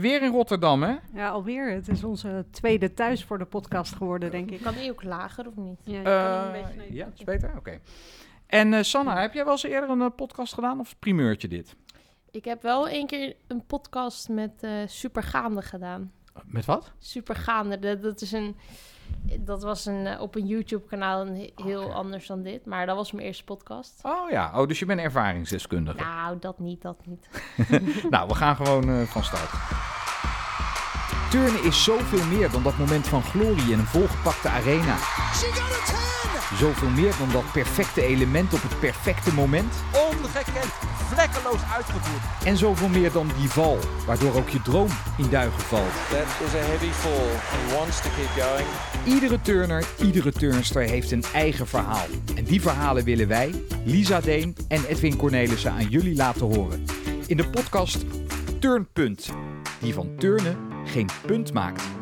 Weer in Rotterdam, hè? Ja, alweer. Het is onze tweede thuis voor de podcast geworden, denk ik. Kan die ook lager of niet? Ja, Eh, een beetje ja, voetje. is beter? Oké. En eh, Sanna, heb jij wel eens eerder een eh, podcast gedaan of primeurtje dit? Ik heb wel één keer een podcast met eh Supergaande gedaan. Met wat? Supergaande, dat, dat is een... Dat was een, eh, op een YouTube-kanaal een he- heel anders dan dit. Maar dat was mijn eerste podcast. Oh ja, oh, dus je bent ervaringsdeskundige. Nou, dat niet, dat niet. Nou, we gaan gewoon eh, van start. Turnen is zoveel meer dan dat moment van glorie in een volgepakte arena. She got a 10! Zoveel meer dan dat perfecte element op het perfecte moment. Ongekend, vlekkeloos uitgevoerd. En zoveel meer dan die val, waardoor ook je droom in duigen valt. That is a heavy fall. He wants to keep going. Iedere turner, iedere turnster heeft een eigen verhaal. En die verhalen willen wij, Lisa Deen en Edwin Cornelissen aan jullie laten horen. In de podcast Turnpunt, die van turnen geen punt maakt.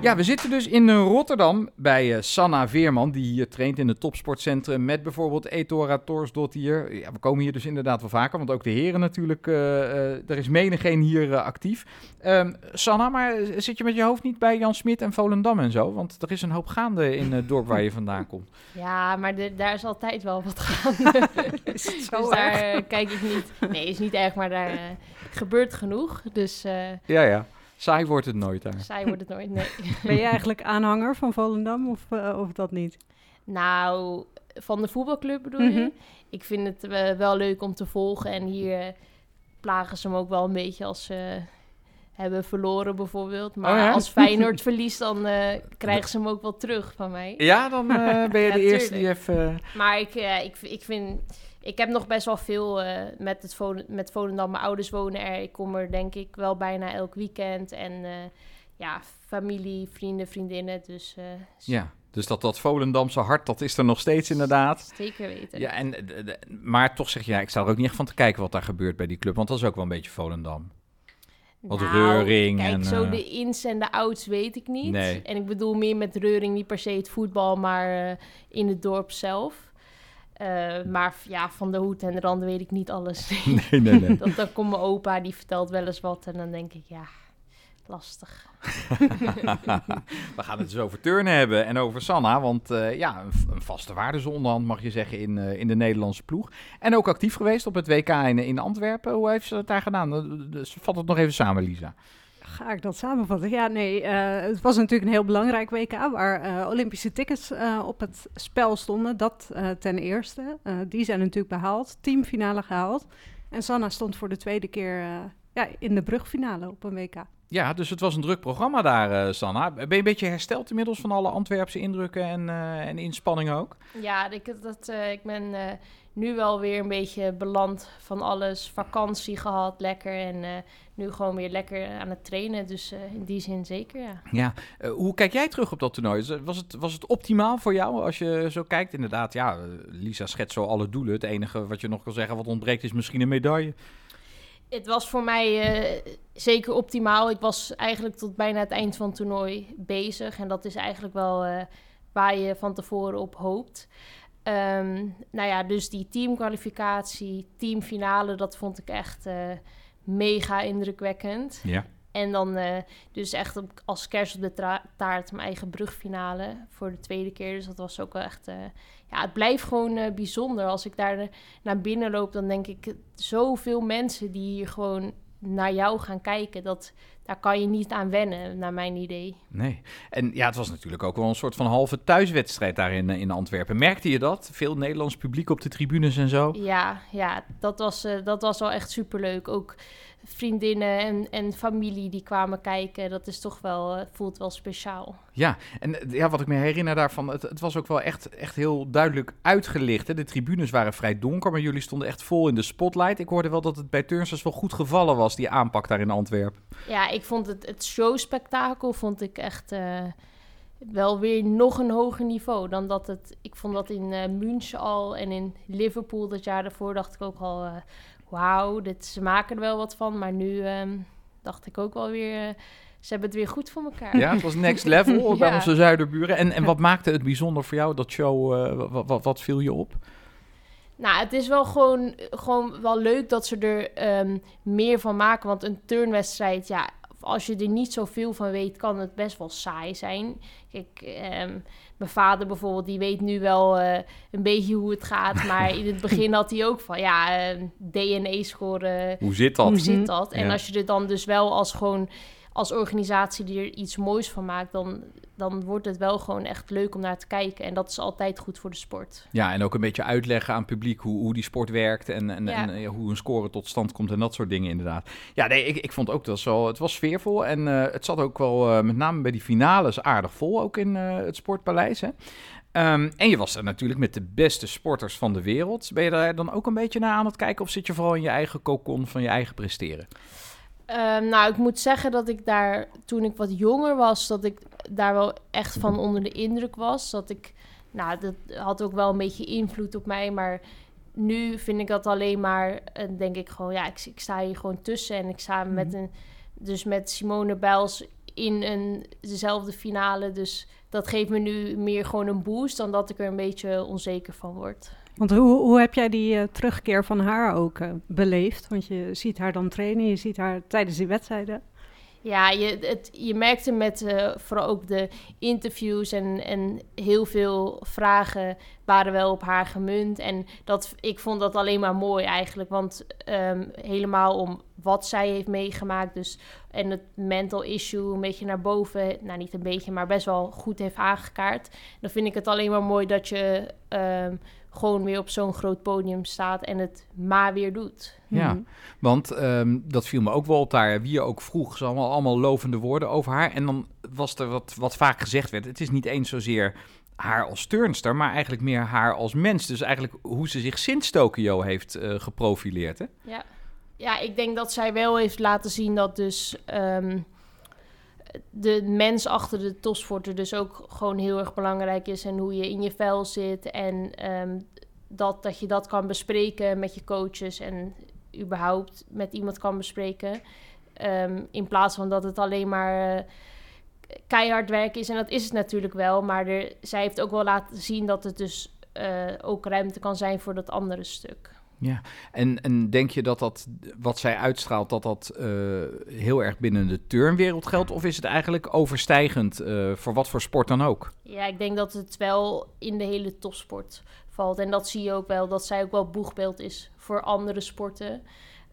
Ja, we zitten dus in eh, Rotterdam bij eh, Sanna Veerman, die hier traint in het topsportcentrum met bijvoorbeeld Etora Torsdottir. Ja, we komen hier dus inderdaad wel vaker, want ook de heren natuurlijk, eh, er is menigeen hier actief. Ehm, Sanna, maar zit je met je hoofd niet bij Jan Smit en Volendam en zo? Want er is een hoop gaande in het dorp waar je vandaan komt. Ja, maar de- daar is altijd wel wat gaande. Is het zo dus daar kijk ik niet. Nee, is niet erg, maar daar gebeurt genoeg. Dus Ja, ja. Saai wordt het nooit daar. saai wordt het nooit. Nee. Ben je eigenlijk aanhanger van Volendam of, eh, of dat niet? Nou, van de voetbalclub bedoel Mhm. je? Ik vind het eh, wel leuk om te volgen. En hier plagen ze hem ook wel een beetje als ze hebben verloren bijvoorbeeld. Maar Oh ja? als Feyenoord verliest, dan eh, krijgen ze hem ook wel terug van mij. Ja, dan eh, ben je Ja, de eerste die even... Maar ik, eh, ik, ik vind... Ik heb nog best wel veel eh, met, het Vol met Volendam. Mijn ouders wonen er. Ik kom er denk ik wel bijna elk weekend. En eh, ja, familie, vrienden, vriendinnen. Dus eh, Ja, dus dat, dat Volendamse hart, dat is er nog steeds inderdaad. zeker weten. Ja, en, maar toch zeg je, ja, ik sta er ook niet echt van te kijken wat daar gebeurt bij die club. Want dat is ook wel een beetje Volendam. Wat reuring Kijk, en, zo de ins en de outs weet ik niet. Nee. En ik bedoel meer met reuring niet per se het voetbal, maar in het dorp zelf. Eh, maar ja, van de hoed en de rand weet ik niet alles. Nee, nee, nee. dat, dan komt mijn opa, die vertelt wel eens wat. En dan denk ik, ja, lastig. We gaan het dus over turnen hebben en over Sanna. Want eh, ja, een, een vaste waarde zo onderhand mag je zeggen in, eh, in de Nederlandse ploeg. En ook actief geweest op het WK in, in Antwerpen. Hoe heeft ze dat daar gedaan? Dus vat het nog even samen, Lisa. Ga ik dat samenvatten? Ja, nee, eh, het was natuurlijk een heel belangrijk WK waar eh, Olympische tickets eh, op het spel stonden. Dat eh, ten eerste. Eh, die zijn natuurlijk behaald, teamfinale gehaald. En Sanna stond voor de tweede keer eh, ja, in de brugfinale op een WK. Ja, dus het was een druk programma daar, eh, Sanna. Ben je een beetje hersteld inmiddels van alle Antwerpse indrukken en, eh, en inspanningen ook? Ja, ik, dat, eh, ik ben eh, nu wel weer een beetje beland van alles. Vakantie gehad, lekker. En eh, nu gewoon weer lekker aan het trainen. Dus eh, in die zin zeker, ja. Ja, eh, hoe kijk jij terug op dat toernooi? Was het, was het optimaal voor jou als je zo kijkt? Inderdaad, ja, Lisa schetst zo alle doelen. Het enige wat je nog kan zeggen wat ontbreekt is misschien een medaille. Het was voor mij zeker optimaal. Ik was eigenlijk tot bijna het eind van het toernooi bezig. En dat is eigenlijk wel waar je van tevoren op hoopt. Ehm, nou ja, dus die teamkwalificatie, teamfinale, dat vond ik echt eh, mega indrukwekkend. Ja. En dan eh, dus echt op, als kerst op de taart mijn eigen brugfinale voor de tweede keer. Dus dat was ook wel echt... eh, ja, het blijft gewoon bijzonder. Als ik daar naar binnen loop, dan denk ik... Zoveel mensen die hier gewoon naar jou gaan kijken... Dat, daar kan je niet aan wennen, naar mijn idee. Nee. En ja, het was natuurlijk ook wel een soort van halve thuiswedstrijd daar in, eh, in Antwerpen. Merkte je dat? Veel Nederlands publiek op de tribunes en zo? Ja, ja dat, was, eh, dat was wel echt superleuk. Ook vriendinnen en, en familie die kwamen kijken. Dat is toch wel, eh, voelt wel speciaal. Ja, en eh, ja, wat ik me herinner daarvan, het, het was ook wel echt, echt heel duidelijk uitgelicht. Hè? De tribunes waren vrij donker, maar jullie stonden echt vol in de spotlight. Ik hoorde wel dat het bij turnsters wel goed gevallen was, die aanpak daar in Antwerpen. Ja, ik vond het, het showspektakel vond ik echt eh, wel weer nog een hoger niveau dan dat het... Ik vond dat in eh München al en in Liverpool dat jaar daarvoor dacht ik ook al... Wauw, dit, ze maken er wel wat van. Maar nu ehm, dacht ik ook wel weer... eh, ze hebben het weer goed voor elkaar. Ja, het was next level bij onze zuiderburen. En, en wat maakte het bijzonder voor jou, dat show? eh, wat, wat, wat viel je op? Nou, het is wel gewoon, gewoon wel leuk dat ze er ehm, meer van maken. Want een turnwedstrijd, ja, als je er niet zoveel van weet, kan het best wel saai zijn. Kijk, ehm, mijn vader bijvoorbeeld, die weet nu wel eh, een beetje hoe het gaat. Maar in het begin had hij ook van, ja, uh, DNA-scoren. Hoe zit dat? Hoe zit Mhm. dat? En Ja. als je er dan dus wel als gewoon als organisatie die er iets moois van maakt, dan, dan wordt het wel gewoon echt leuk om naar te kijken. En dat is altijd goed voor de sport. Ja, en ook een beetje uitleggen aan het publiek hoe, hoe die sport werkt en, en, Ja. en eh, hoe een score tot stand komt en dat soort dingen inderdaad. Ja, nee, ik, ik vond ook dat zo, het was sfeervol en eh, het zat ook wel eh, met name bij die finales aardig vol, ook in het Sportpaleis. Hè? Ehm, en je was er natuurlijk met de beste sporters van de wereld. Ben je daar dan ook een beetje naar aan het kijken of zit je vooral in je eigen kokon van je eigen presteren? Ehm, nou, ik moet zeggen dat ik daar, toen ik wat jonger was, dat ik daar wel echt van onder de indruk was. Dat ik, nou, dat had ook wel een beetje invloed op mij, maar nu vind ik dat alleen maar, eh, denk ik gewoon, ja, ik, ik sta hier gewoon tussen en ik sta met een, dus met Simone Biles in een, dezelfde finale, dus dat geeft me nu meer gewoon een boost dan dat ik er een beetje onzeker van word. Want hoe, hoe heb jij die eh, terugkeer van haar ook eh, beleefd? Want je ziet haar dan trainen, je ziet haar tijdens die wedstrijden. Ja, je, het, je merkte met eh, vooral ook de interviews en, en heel veel vragen waren wel op haar gemunt. En dat, ik vond dat alleen maar mooi eigenlijk. Want ehm, helemaal om wat zij heeft meegemaakt. Dus, en het mental issue een beetje naar boven. Nou, niet een beetje, maar best wel goed heeft aangekaart. Dan vind ik het alleen maar mooi dat je ehm, gewoon weer op zo'n groot podium staat en het maar weer doet. Ja, Mhm. want ehm, dat viel me ook wel op daar. Wie je ook vroeg, ze allemaal, allemaal lovende woorden over haar. En dan was er wat, wat vaak gezegd werd. Het is niet eens zozeer haar als turnster, maar eigenlijk meer haar als mens. Dus eigenlijk hoe ze zich sinds Tokio heeft eh, geprofileerd. Hè? Ja. ja, ik denk dat zij wel heeft laten zien dat dus ehm, de mens achter de topsporter dus ook gewoon heel erg belangrijk is. En hoe je in je vel zit en ehm, dat, dat je dat kan bespreken met je coaches en überhaupt met iemand kan bespreken. Ehm, in plaats van dat het alleen maar eh, keihard werk is. En dat is het natuurlijk wel, maar er, zij heeft ook wel laten zien dat het dus eh, ook ruimte kan zijn voor dat andere stuk. Ja, en, en denk je dat dat wat zij uitstraalt, dat dat eh, heel erg binnen de turnwereld geldt? Of is het eigenlijk overstijgend eh, voor wat voor sport dan ook? Ja, ik denk dat het wel in de hele topsport valt. En dat zie je ook wel, dat zij ook wel boegbeeld is voor andere sporten.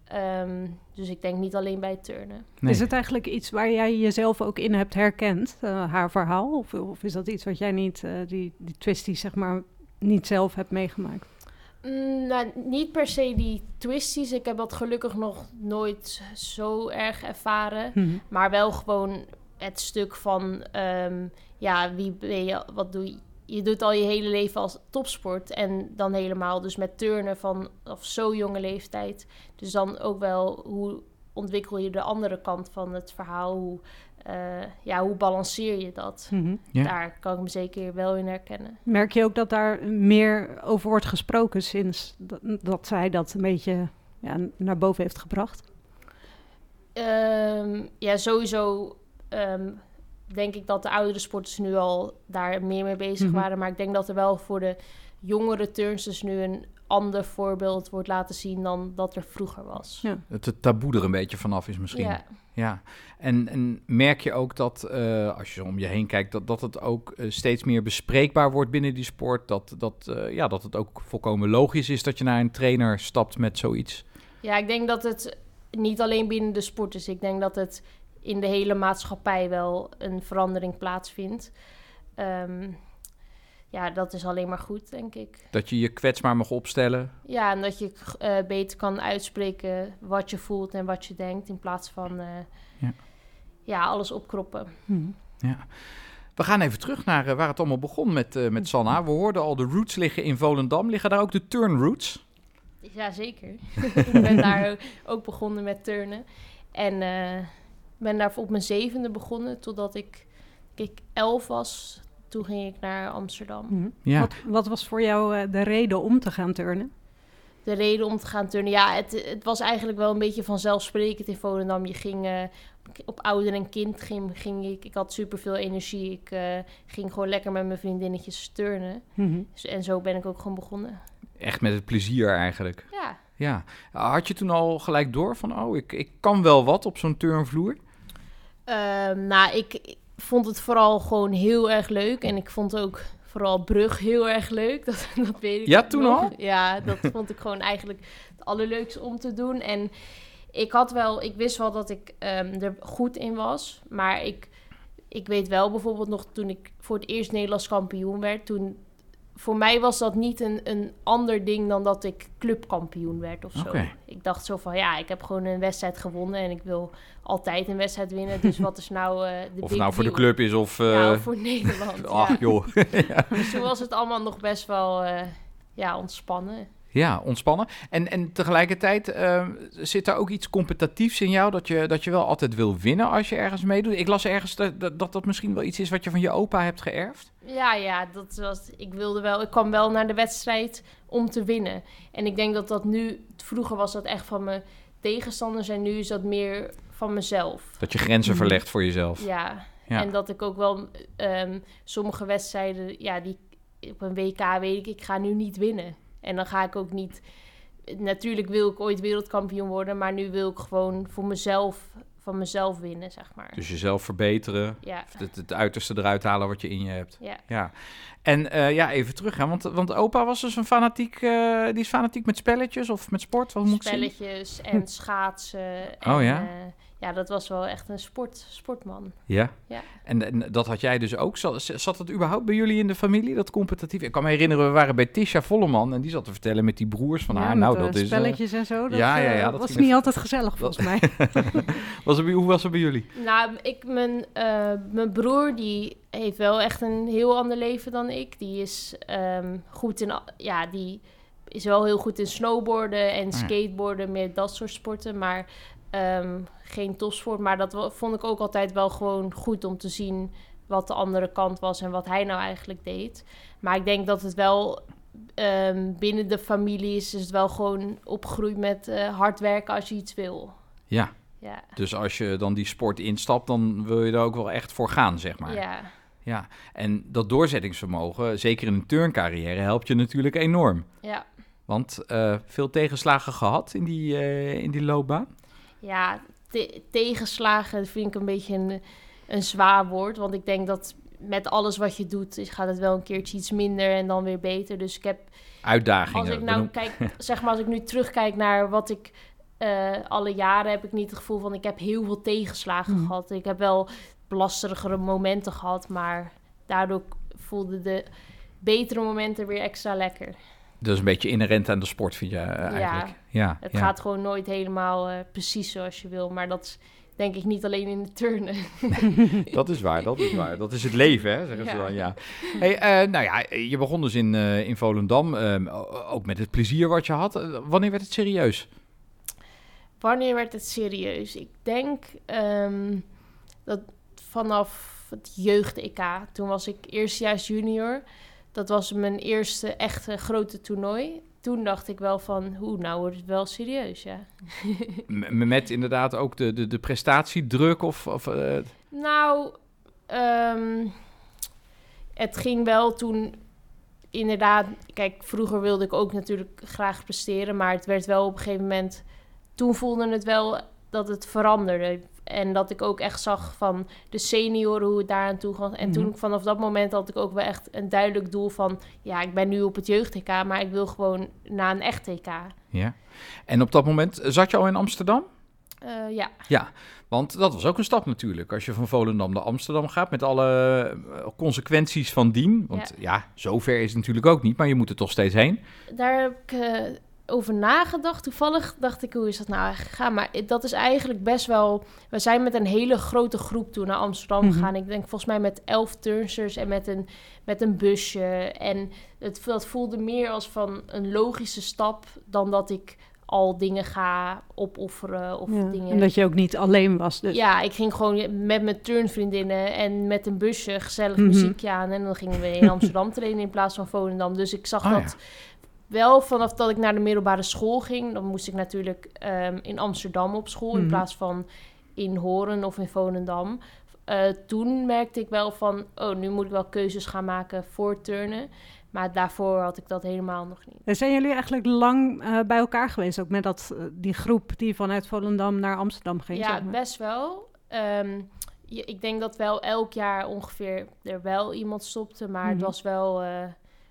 Ehm, dus ik denk niet alleen bij het turnen. Nee. Is het eigenlijk iets waar jij jezelf ook in hebt herkend, eh, haar verhaal? Of, of is dat iets wat jij niet, eh, die, die twisties zeg maar, niet zelf hebt meegemaakt? Mm, nou, niet per se die twisties. Ik heb dat gelukkig nog nooit zo erg ervaren. Mhm. Maar wel gewoon het stuk van, ehm, ja, wie ben je, wat doe je? Je doet al je hele leven als topsport en dan helemaal dus met turnen van of zo jonge leeftijd. Dus dan ook wel hoe ontwikkel je de andere kant van het verhaal? Hoe, eh, ja, hoe balanceer je dat? Mhm. Ja. Daar kan ik me zeker wel in herkennen. Merk je ook dat daar meer over wordt gesproken sinds dat, dat zij dat een beetje ja, naar boven heeft gebracht? Ehm, ja, sowieso ehm, denk ik dat de oudere sporters nu al daar meer mee bezig Mhm. waren. Maar ik denk dat er wel voor de jongere turnsters nu een ander voorbeeld wordt laten zien dan dat er vroeger was. Ja. Het het taboe er een beetje vanaf is misschien. Ja. Ja, en, en merk je ook dat, eh, als je om je heen kijkt, dat, dat het ook eh, steeds meer bespreekbaar wordt binnen die sport? Dat, dat, eh, ja, dat het ook volkomen logisch is dat je naar een trainer stapt met zoiets? ja, ik denk dat het niet alleen binnen de sport is. Ik denk dat het in de hele maatschappij wel een verandering plaatsvindt. Ehm, ja, dat is alleen maar goed, denk ik. Dat je je kwetsbaar mag opstellen? Ja, en dat je eh, beter kan uitspreken wat je voelt en wat je denkt, in plaats van eh, Ja. ja. alles opkroppen. Mhm. We gaan even terug naar eh, waar het allemaal begon met, eh, met Sanna. We hoorden al de roots liggen in Volendam. Liggen daar ook de turn roots? Ja, zeker. ik ben daar ook begonnen met turnen. En eh ben daar op mijn zevende begonnen, totdat ik, ik elf was. Toen ging ik naar Amsterdam. Mhm. Ja. Wat, wat was voor jou eh, de reden om te gaan turnen? de reden om te gaan turnen. Ja, het, het was eigenlijk wel een beetje vanzelfsprekend in Volendam. Je ging eh, op ouder en kind ging, ging ik. Ik had superveel energie. Ik eh, ging gewoon lekker met mijn vriendinnetjes turnen. Dus, en zo ben ik ook gewoon begonnen. Echt met het plezier eigenlijk. Ja. Ja. Had je toen al gelijk door van, oh, ik, ik kan wel wat op zo'n turnvloer? Ehm, nou, ik vond het vooral gewoon heel erg leuk. En ik vond ook vooral brug heel erg leuk. Dat, dat weet ik Ja, toen nog. al? Ja, dat vond ik gewoon eigenlijk het allerleukste om te doen. En ik had wel, ik wist wel dat ik ehm, er goed in was. Maar ik, ik weet wel bijvoorbeeld nog toen ik voor het eerst Nederlands kampioen werd. Toen, voor mij was dat niet een, een ander ding dan dat ik clubkampioen werd of zo. Ik dacht zo van ja, ik heb gewoon een wedstrijd gewonnen en ik wil altijd een wedstrijd winnen. Dus wat is nou eh de Of big nou voor de club is of... eh, Ja, of voor Nederland. Ach, ja. joh. Dus toen was het allemaal nog best wel eh, ja, ontspannen. Ja, ontspannen. En, en tegelijkertijd eh, zit er ook iets competitiefs in jou... Dat je, dat je wel altijd wil winnen als je ergens meedoet. Ik las ergens dat, dat dat dat misschien wel iets is wat je van je opa hebt geërfd. Ja, ja, dat was, ik wilde wel, ik kwam wel naar de wedstrijd om te winnen. En ik denk dat dat nu, vroeger was dat echt van mijn tegenstanders en nu is dat meer van mezelf. Dat je grenzen Mhm. verlegt voor jezelf. Ja, Ja. en dat ik ook wel ehm, sommige wedstrijden, ja, die op een WK weet ik, ik ga nu niet winnen. En dan ga ik ook niet. Natuurlijk wil ik ooit wereldkampioen worden, maar nu wil ik gewoon voor mezelf, van mezelf winnen, zeg maar. Dus jezelf verbeteren. Ja, Het, het uiterste eruit halen wat je in je hebt. ja. Ja. En eh, ja, even terug. Hè? Want, want opa was dus een fanatiek... eh, die is fanatiek met spelletjes of met sport. Wat moet ik zien? Spelletjes en schaatsen. En, Oh ja? eh, ja, dat was wel echt een sport, sportman. Ja. Ja. En, en dat had jij dus ook. Zat, zat dat überhaupt bij jullie in de familie, dat competitief? Ik kan me herinneren, we waren bij Tisha Volleman en die zat te vertellen met die broers van Ja, haar. Nou, eh, dat is... eh, spelletjes en zo. Dat, ja, ja, eh, ja, dat was niet even- altijd gezellig volgens mij. was het, hoe was het bij jullie? Nou, ik, mijn, eh, mijn broer die heeft wel echt een heel ander leven dan ik. Die is ehm, goed in, ja, die is wel heel goed in snowboarden en ja. skateboarden, meer dat soort sporten, maar ehm, geen topsport. Maar dat vond ik ook altijd wel gewoon goed om te zien wat de andere kant was en wat hij nou eigenlijk deed. Maar ik denk dat het wel ehm, binnen de familie is, is het wel gewoon opgegroeid met eh, hard werken als je iets wil. Ja, Ja, dus als je dan die sport instapt, dan wil je er ook wel echt voor gaan, zeg maar. ja. Ja. En dat doorzettingsvermogen, zeker in een turncarrière, helpt je natuurlijk enorm. ja. Want eh, veel tegenslagen gehad in die, eh, in die loopbaan. Ja, te- tegenslagen vind ik een beetje een, een zwaar woord. Want ik denk dat met alles wat je doet, gaat het wel een keertje iets minder en dan weer beter. Dus ik heb, Uitdagingen. als ik nou kijk, zeg maar, als ik nu terugkijk naar wat ik eh, alle jaren heb ik niet het gevoel van ik heb heel veel tegenslagen Mhm. gehad. Ik heb wel lastigere momenten gehad, maar daardoor voelden de betere momenten weer extra lekker. Dat is een beetje inherent aan de sport, vind je eh, eigenlijk. Ja, Het ja. gaat gewoon nooit helemaal eh, precies zoals je wil, maar dat is denk ik niet alleen in de turnen. Dat is waar, dat is waar. Dat is het leven, hè, zeggen ze Ja. dan, ja. Hey, eh, nou ja, je begon dus in, in Volendam, ehm, ook met het plezier wat je had. Wanneer werd het serieus? Wanneer werd het serieus? Ik denk ehm, dat vanaf het jeugd-EK, toen was ik eerstejaars junior. Dat was mijn eerste echte grote toernooi. Toen dacht ik wel van, hoe, nou wordt het wel serieus, ja. Met inderdaad ook de, de, de prestatiedruk of... of eh, Nou, ehm, het ging wel toen inderdaad... Kijk, vroeger wilde ik ook natuurlijk graag presteren... maar het werd wel op een gegeven moment... Toen voelde het wel dat het veranderde. En dat ik ook echt zag van de senioren hoe het daaraan toe ging. En toen Mhm. vanaf dat moment had ik ook wel echt een duidelijk doel van... ja, ik ben nu op het jeugd-TK, maar ik wil gewoon naar een echt TK. ja. En op dat moment, eh, zat je al in Amsterdam? Eh, ja, Ja, want dat was ook een stap natuurlijk. Als je van Volendam naar Amsterdam gaat, met alle eh, consequenties van dien. Want ja. zover is het natuurlijk ook niet, maar je moet er toch steeds heen. daar heb ik over nagedacht. Toevallig dacht ik, hoe is dat nou eigenlijk gegaan? Maar dat is eigenlijk best wel... We zijn met een hele grote groep toen naar Amsterdam Mhm. gegaan. Ik denk volgens mij met elf turnsters en met een, met een busje. En het, dat voelde meer als van een logische stap... dan dat ik al dingen ga opofferen of Ja, dingen... En dat je ook niet alleen was. Dus. Ja, ik ging gewoon met mijn turnvriendinnen en met een busje gezellig Mhm. muziekje aan. En dan gingen we in Amsterdam trainen in plaats van Volendam. Dus ik zag Oh, dat wel vanaf dat ik naar de middelbare school ging. Dan moest ik natuurlijk ehm, in Amsterdam op school in Mhm. plaats van in Horen of in Volendam. Eh, toen merkte ik wel van, oh, nu moet ik wel keuzes gaan maken voor turnen. Maar daarvoor had ik dat helemaal nog niet. En zijn jullie eigenlijk lang eh, bij elkaar geweest, ook met dat, eh, die groep die vanuit Volendam naar Amsterdam ging? Ja, zeg maar? best wel. Ehm, je- ik denk dat wel elk jaar ongeveer er wel iemand stopte, maar het Mhm. was wel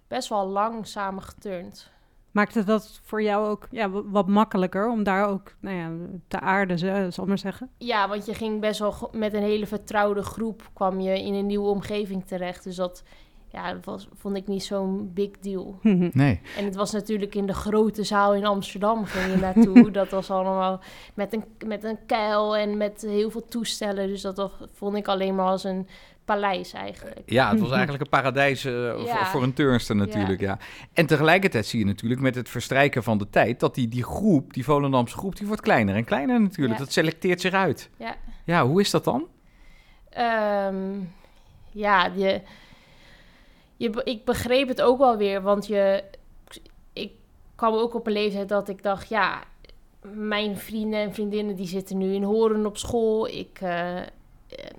best wel lang samen geturnd. Maakte dat voor jou ook ja, wa- wat makkelijker om daar ook nou ja, te aarden, ze- zal ik maar zeggen? Ja, want je ging best wel met een hele vertrouwde groep kwam je in een nieuwe omgeving terecht. Dus dat, ja, dat was, vond ik niet zo'n big deal. Nee. En het was natuurlijk in de grote zaal in Amsterdam ging je naartoe. dat was allemaal met een, met een kuil en met heel veel toestellen. Dus dat vond ik alleen maar als een paleis eigenlijk. Ja, het was eigenlijk een paradijs eh, voor, Ja. voor een turnster natuurlijk, ja. En tegelijkertijd zie je natuurlijk met het verstrijken van de tijd... dat die, die groep, die Volendamse groep, die wordt kleiner en kleiner natuurlijk. Ja. Dat selecteert zich uit. Ja. Ja, hoe is dat dan? Ehm, ja, je, je, ik begreep het ook wel weer, want je, ik kwam ook op een leeftijd dat ik dacht, ja, mijn vrienden en vriendinnen die zitten nu in Horen op school. Ik eh,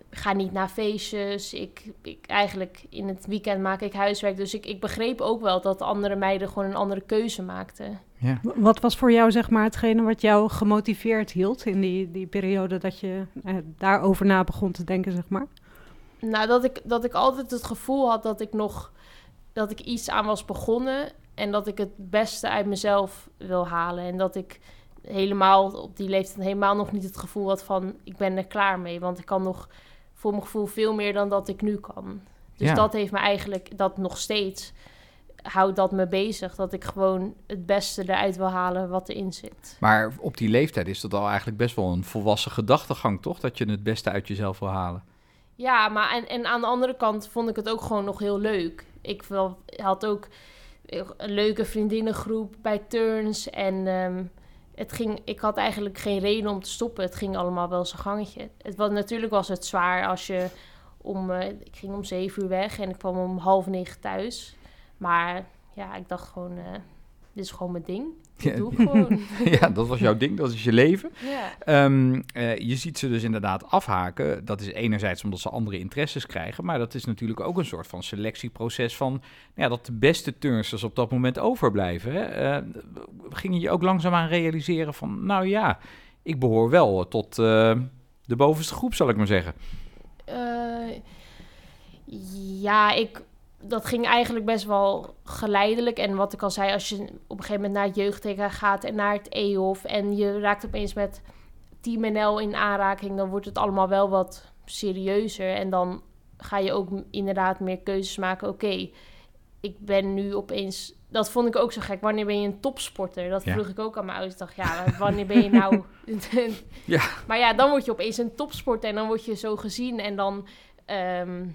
ga niet naar feestjes. Ik, ik, eigenlijk in het weekend maak ik huiswerk. Dus ik, ik begreep ook wel dat andere meiden gewoon een andere keuze maakten. Ja. Wat was voor jou zeg maar hetgene wat jou gemotiveerd hield in die, die periode dat je eh, daarover na begon te denken, zeg maar? Nou, dat ik, dat ik altijd het gevoel had dat ik nog dat ik iets aan was begonnen en dat ik het beste uit mezelf wil halen. En dat ik helemaal op die leeftijd helemaal nog niet het gevoel had van ik ben er klaar mee. Want ik kan nog voor mijn gevoel veel meer dan dat ik nu kan. Dus Ja. dat heeft me eigenlijk, dat nog steeds, houdt dat me bezig. Dat ik gewoon het beste eruit wil halen wat erin zit. Maar op die leeftijd is dat al eigenlijk best wel een volwassen gedachtegang, toch? Dat je het beste uit jezelf wil halen. Ja, maar en, en aan de andere kant vond ik het ook gewoon nog heel leuk. Ik wel, had ook een leuke vriendinnengroep bij turns. En ehm, het ging, ik had eigenlijk geen reden om te stoppen. Het ging allemaal wel zijn gangetje. Het was, natuurlijk was het zwaar als je om... eh, ik ging om zeven uur weg en ik kwam om half negen thuis. Maar ja, ik dacht gewoon... eh, dit is gewoon mijn ding. Ja. doe ik gewoon. ja, dat was jouw ding, dat is je leven. ja. Ehm, eh, je ziet ze dus inderdaad afhaken. Dat is enerzijds omdat ze andere interesses krijgen, maar dat is natuurlijk ook een soort van selectieproces van nou ja, dat de beste turnsters op dat moment overblijven. Hè? Eh, ging je je ook langzaamaan realiseren van, nou ja, ik behoor wel tot eh, de bovenste groep, zal ik maar zeggen. Ja, ik, dat ging eigenlijk best wel geleidelijk. En wat ik al zei, als je op een gegeven moment naar het jeugdteken gaat en naar het EOF... en je raakt opeens met Team NL in aanraking... dan wordt het allemaal wel wat serieuzer. En dan ga je ook inderdaad meer keuzes maken. Oké, ik ben nu opeens... Dat vond ik ook zo gek. Wanneer ben je een topsporter? Dat Ja. vroeg ik ook aan mijn ouders. Ik dacht, ja, wanneer ben je nou... Ja. Maar ja, dan word je opeens een topsporter en dan word je zo gezien. En dan... ehm,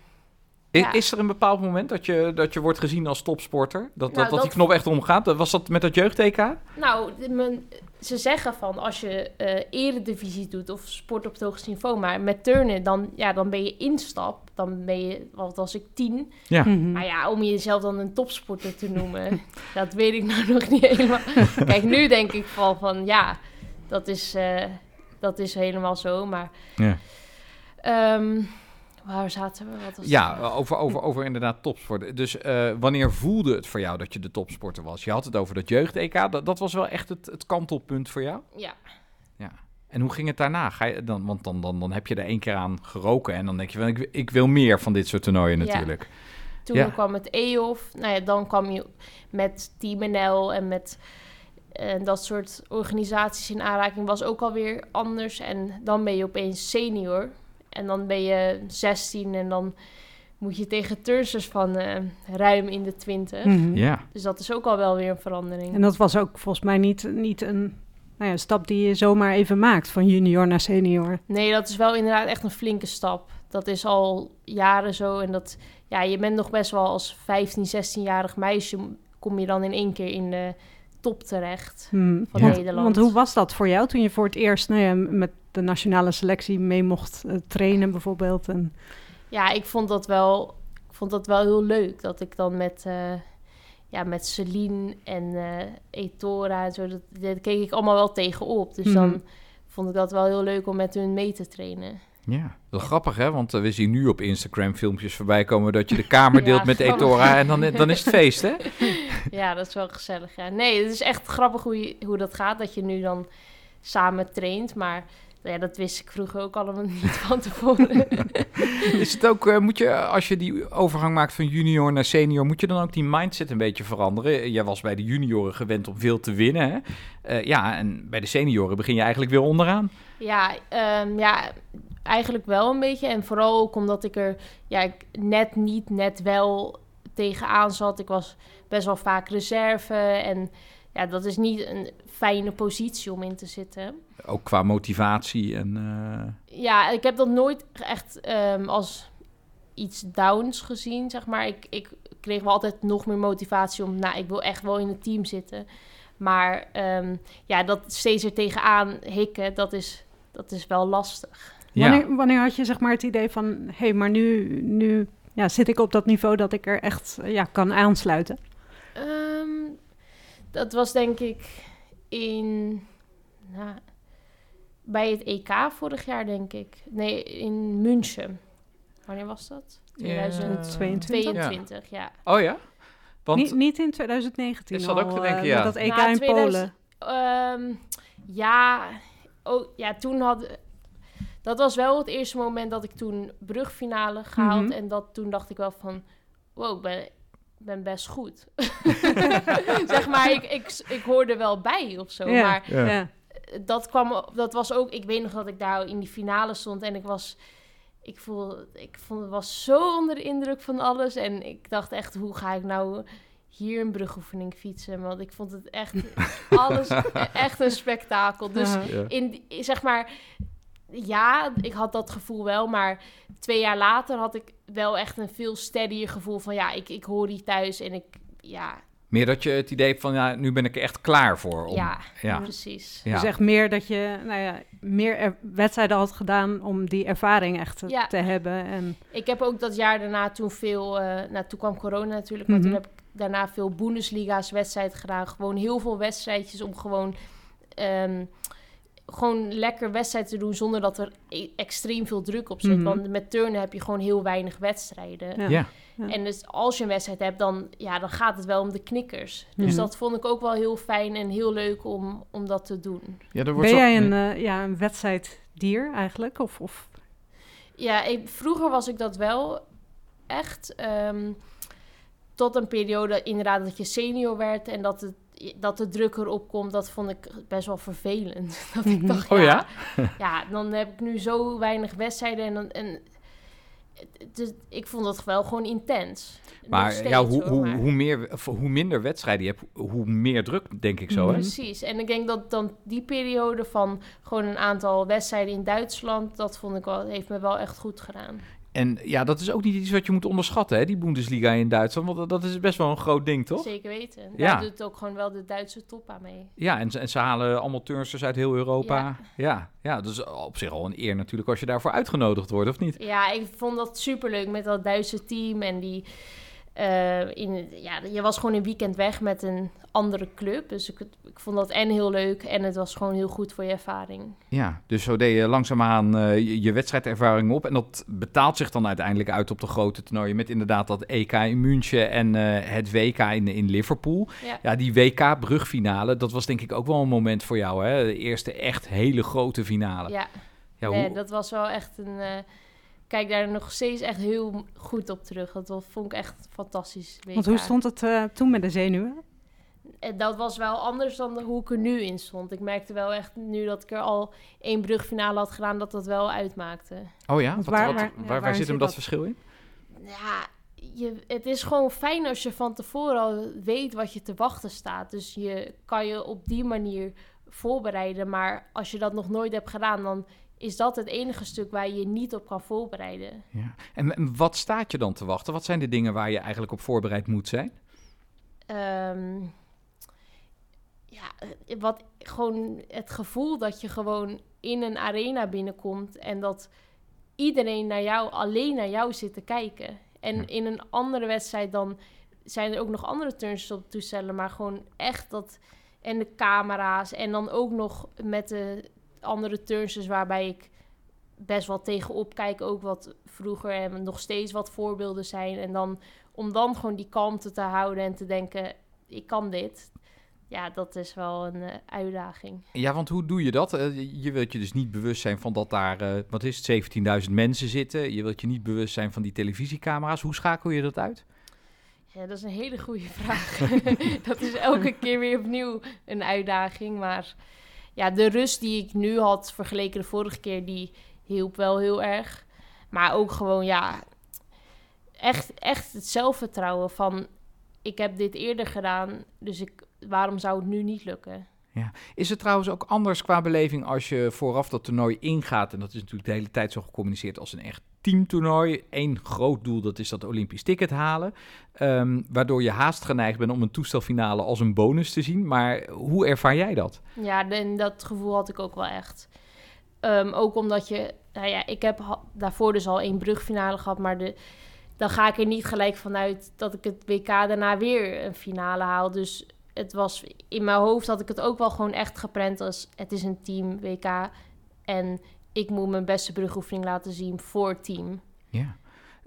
Ja. Is er een bepaald moment dat je, dat je wordt gezien als topsporter? Dat, dat, Nou, dat, die knop echt omgaat? Was dat met dat jeugd-TK? Nou, men- ze zeggen van als je eh eredivisie doet of sport op het hoogste niveau, maar met turnen, dan, ja, dan ben je instap. Dan ben je, wat was ik, tien. Ja. Mhm. Maar ja, om jezelf dan een topsporter te noemen, dat weet ik nou nog niet helemaal. Kijk, nu denk ik van, van ja, dat is, eh, dat is helemaal zo, maar... Ja. Ehm, waar zaten we? Wat was Ja, vraag? over, over, over inderdaad topsporten. Dus eh, wanneer voelde het voor jou dat je de topsporter was? Je had het over dat jeugd-EK. Dat, dat was wel echt het, het kantelpunt voor jou? ja. En hoe ging het daarna? Ga je dan, want dan, dan, dan heb je er één keer aan geroken en dan denk je van ik, ik wil meer van dit soort toernooien Ja. natuurlijk. Toen Ja. kwam het EOF. Nou ja, dan kwam je met Team NL en met eh, dat soort organisaties in aanraking. Was ook alweer anders. En dan ben je opeens senior. En dan ben je 16 en dan moet je tegen turnsters van eh, ruim in de 20. Mhm. Ja, Dus dat is ook al wel weer een verandering. En dat was ook volgens mij niet, niet een nou ja, stap die je zomaar even maakt, van junior naar senior. Nee, dat is wel inderdaad echt een flinke stap. Dat is al jaren zo. En dat, ja, je bent nog best wel als 15, 16-jarig meisje... kom je dan in één keer in de top terecht. Mhm. Van want, Nederland. want hoe was dat voor jou toen je voor het eerst nou ja, met de nationale selectie mee mocht eh, trainen bijvoorbeeld? En, Ja, ik vond dat wel, ik vond dat wel heel leuk. Dat ik dan met, eh, ja, met Celine en eh Etora en zo, dat, keek ik allemaal wel tegenop. Dus Mhm. dan vond ik dat wel heel leuk om met hun mee te trainen. Ja, wel grappig hè, want we zien nu op Instagram filmpjes voorbij komen dat je de kamer Ja, deelt met grappig. Etora en dan, dan is het feest hè? Ja, dat is wel gezellig. Ja. Nee, het is echt grappig hoe, je, hoe dat gaat, dat je nu dan samen traint. Maar ja, dat wist ik vroeger ook allemaal niet van tevoren. Is het ook, eh, moet je, als je die overgang maakt van junior naar senior, moet je dan ook die mindset een beetje veranderen? Jij was bij de junioren gewend om veel te winnen hè? Eh, ja, en bij de senioren begin je eigenlijk weer onderaan. Ja, ehm, ja, eigenlijk wel een beetje. En vooral ook omdat ik er ja, ik net niet, net wel tegenaan zat. Ik was best wel vaak reserve. En ja, dat is niet een fijne positie om in te zitten. Ook qua motivatie en... eh, Ja, ik heb dat nooit echt ehm, als iets downs gezien, zeg maar. Ik, ik kreeg wel altijd nog meer motivatie om... Nou, ik wil echt wel in het team zitten. Maar ehm, ja, dat steeds er tegenaan hikken, dat is, dat is wel lastig. ja. Wanneer, wanneer had je zeg maar het idee van, hé, hey, maar nu, nu ja, zit ik op dat niveau dat ik er echt ja, kan aansluiten? Ehm, dat was denk ik in... Nou, bij het EK vorig jaar, denk ik. Nee, in München. Wanneer was dat? Ja. 2022? 2022, ja. Oh ja? Want niet, niet in 2019 Ik zat al, ook te eh, denken, met ja. dat EK Na in 2000 Polen. Ehm, ja, oh, ja, toen had... Dat was wel het eerste moment dat ik toen brugfinale gehaald. Mhm. En dat, toen dacht ik wel van... Wow, ik ben, ben best goed. zeg maar, ik, ik, ik hoorde wel bij of zo. Ja. Maar Ja. Dat kwam, dat was ook, ik weet nog dat ik daar in die finale stond en ik was, ik voel, ik vond het was zo onder de indruk van alles en ik dacht echt, hoe ga ik nou hier een brugoefening fietsen? Want ik vond het echt alles echt een spektakel. Dus. Ja. in, zeg maar, ja, ik had dat gevoel wel, maar twee jaar later had ik wel echt een veel steadier gevoel van, ja, ik, ik hoor hier thuis en ik, ja, Meer dat je het idee hebt van, ja, nu ben ik er echt klaar voor. Om, ja, ja. precies. Ja. Dus echt meer dat je nou ja, meer er- wedstrijden had gedaan om die ervaring echt te, Ja. te hebben. En, Ik heb ook dat jaar daarna toen veel... eh nou, toen kwam corona natuurlijk, maar Mhm. toen heb ik daarna veel Bundesliga's wedstrijden gedaan. Gewoon heel veel wedstrijdjes om gewoon... ehm, gewoon lekker wedstrijd te doen zonder dat er e- extreem veel druk op zit. Mhm. Want met turnen heb je gewoon heel weinig wedstrijden. ja. En dus als je een wedstrijd hebt, dan, ja, dan gaat het wel om de knikkers. Dus Mhm. dat vond ik ook wel heel fijn en heel leuk om, om dat te doen. Ja, er wordt Ben zo- jij een, eh, ja, een wedstrijddier eigenlijk? Of, of Ja, ik, vroeger was ik dat wel echt. ehm, tot een periode inderdaad dat je senior werd en dat, het, dat de druk erop komt, dat vond ik best wel vervelend. dat ik Mhm. dacht, Oh ja, ja? ja, dan heb ik nu zo weinig wedstrijden en, dan, en het- ik vond dat wel gewoon intens. Maar steeds, ja, hoe, hoor, hoe, maar- hoe, meer, hoe minder wedstrijden je hebt, hoe meer druk, denk ik zo, hè? Precies. En ik denk dat dan die periode van gewoon een aantal wedstrijden in Duitsland, dat vond ik wel, heeft me wel echt goed gedaan. En ja, dat is ook niet iets wat je moet onderschatten, hè, die Bundesliga in Duitsland. Want dat- is best wel een groot ding, toch? Zeker weten. Daar Ja. doet ook gewoon wel de Duitse top aan mee. Ja, en, ze- en ze halen allemaal turnsters uit heel Europa. Ja. Ja. ja, dat is op zich al een eer natuurlijk als je daarvoor uitgenodigd wordt, of niet? Ja, ik vond dat superleuk met dat Duitse team. En die, eh, in, ja, je was gewoon een weekend weg met een andere club. Dus ik, ik vond dat en heel leuk en het was gewoon heel goed voor je ervaring. Ja, dus zo deed je langzaamaan eh, je, je wedstrijdervaring op. En dat betaalt zich dan uiteindelijk uit op de grote toernooien. Met inderdaad dat EK in München en eh, het WK in, in Liverpool. Ja. Ja, die WK-brugfinale, dat was denk ik ook wel een moment voor jou, hè? De eerste echt hele grote finale. Ja, Ja, nee, hoe- dat was wel echt een... eh, kijk daar nog steeds echt heel goed op terug. Dat vond ik echt fantastisch. WK. want hoe stond het eh, toen met de zenuwen? En dat was wel anders dan de- hoe ik er nu in stond. Ik merkte wel echt nu dat ik er al één brugfinale had gedaan, dat dat wel uitmaakte. Oh ja? Wat, waar- wat- waar- zit hem dat dat? verschil in? Ja, je, het is gewoon fijn als je van tevoren al weet wat je te wachten staat. Dus je kan je op die manier voorbereiden. Maar als je dat nog nooit hebt gedaan, dan is dat het enige stuk waar je je niet op kan voorbereiden. Ja. En, en wat staat je dan te wachten? Wat zijn de dingen waar je eigenlijk op voorbereid moet zijn? Ehm, ja, eh, wat gewoon het gevoel dat je gewoon in een arena binnenkomt en dat iedereen naar jou, alleen naar jou zit te kijken. En Ja. in een andere wedstrijd dan zijn er ook nog andere turnsters op toestellen, maar gewoon echt dat en de camera's en dan ook nog met de andere turnsters waarbij ik best wel tegenop kijk, ook wat vroeger en nog steeds wat voorbeelden zijn. En dan om dan gewoon die kalmte te houden en te denken, ik kan dit. Ja, dat is wel een eh, uitdaging. Ja, want hoe doe je dat? Eh, je wilt je dus niet bewust zijn van dat daar, eh, wat is het, 17.000 mensen zitten. Je wilt je niet bewust zijn van die televisiecamera's. Hoe schakel je dat uit? Ja, dat is een hele goede vraag. dat is elke keer weer opnieuw een uitdaging. Maar ja, de rust die ik nu had vergeleken de vorige keer, die hielp wel heel erg. Maar ook gewoon, ja, echt, echt het zelfvertrouwen van... ik heb dit eerder gedaan, dus ik, waarom zou het nu niet lukken? Ja. Is het trouwens ook anders qua beleving als je vooraf dat toernooi ingaat? En dat is natuurlijk de hele tijd zo gecommuniceerd als een echt teamtoernooi. Eén groot doel, dat is dat Olympisch ticket halen. Ehm, waardoor je haast geneigd bent om een toestelfinale als een bonus te zien. Maar hoe ervaar jij dat? Ja, en dat gevoel had ik ook wel echt. Ehm, ook omdat je, nou ja, ik heb daarvoor dus al één brugfinale gehad, maar de, dan ga ik er niet gelijk vanuit dat ik het WK daarna weer een finale haal. Dus het was in mijn hoofd had ik het ook wel gewoon echt geprent als het is een team WK en ik moet mijn beste brugoefening laten zien voor team. Ja.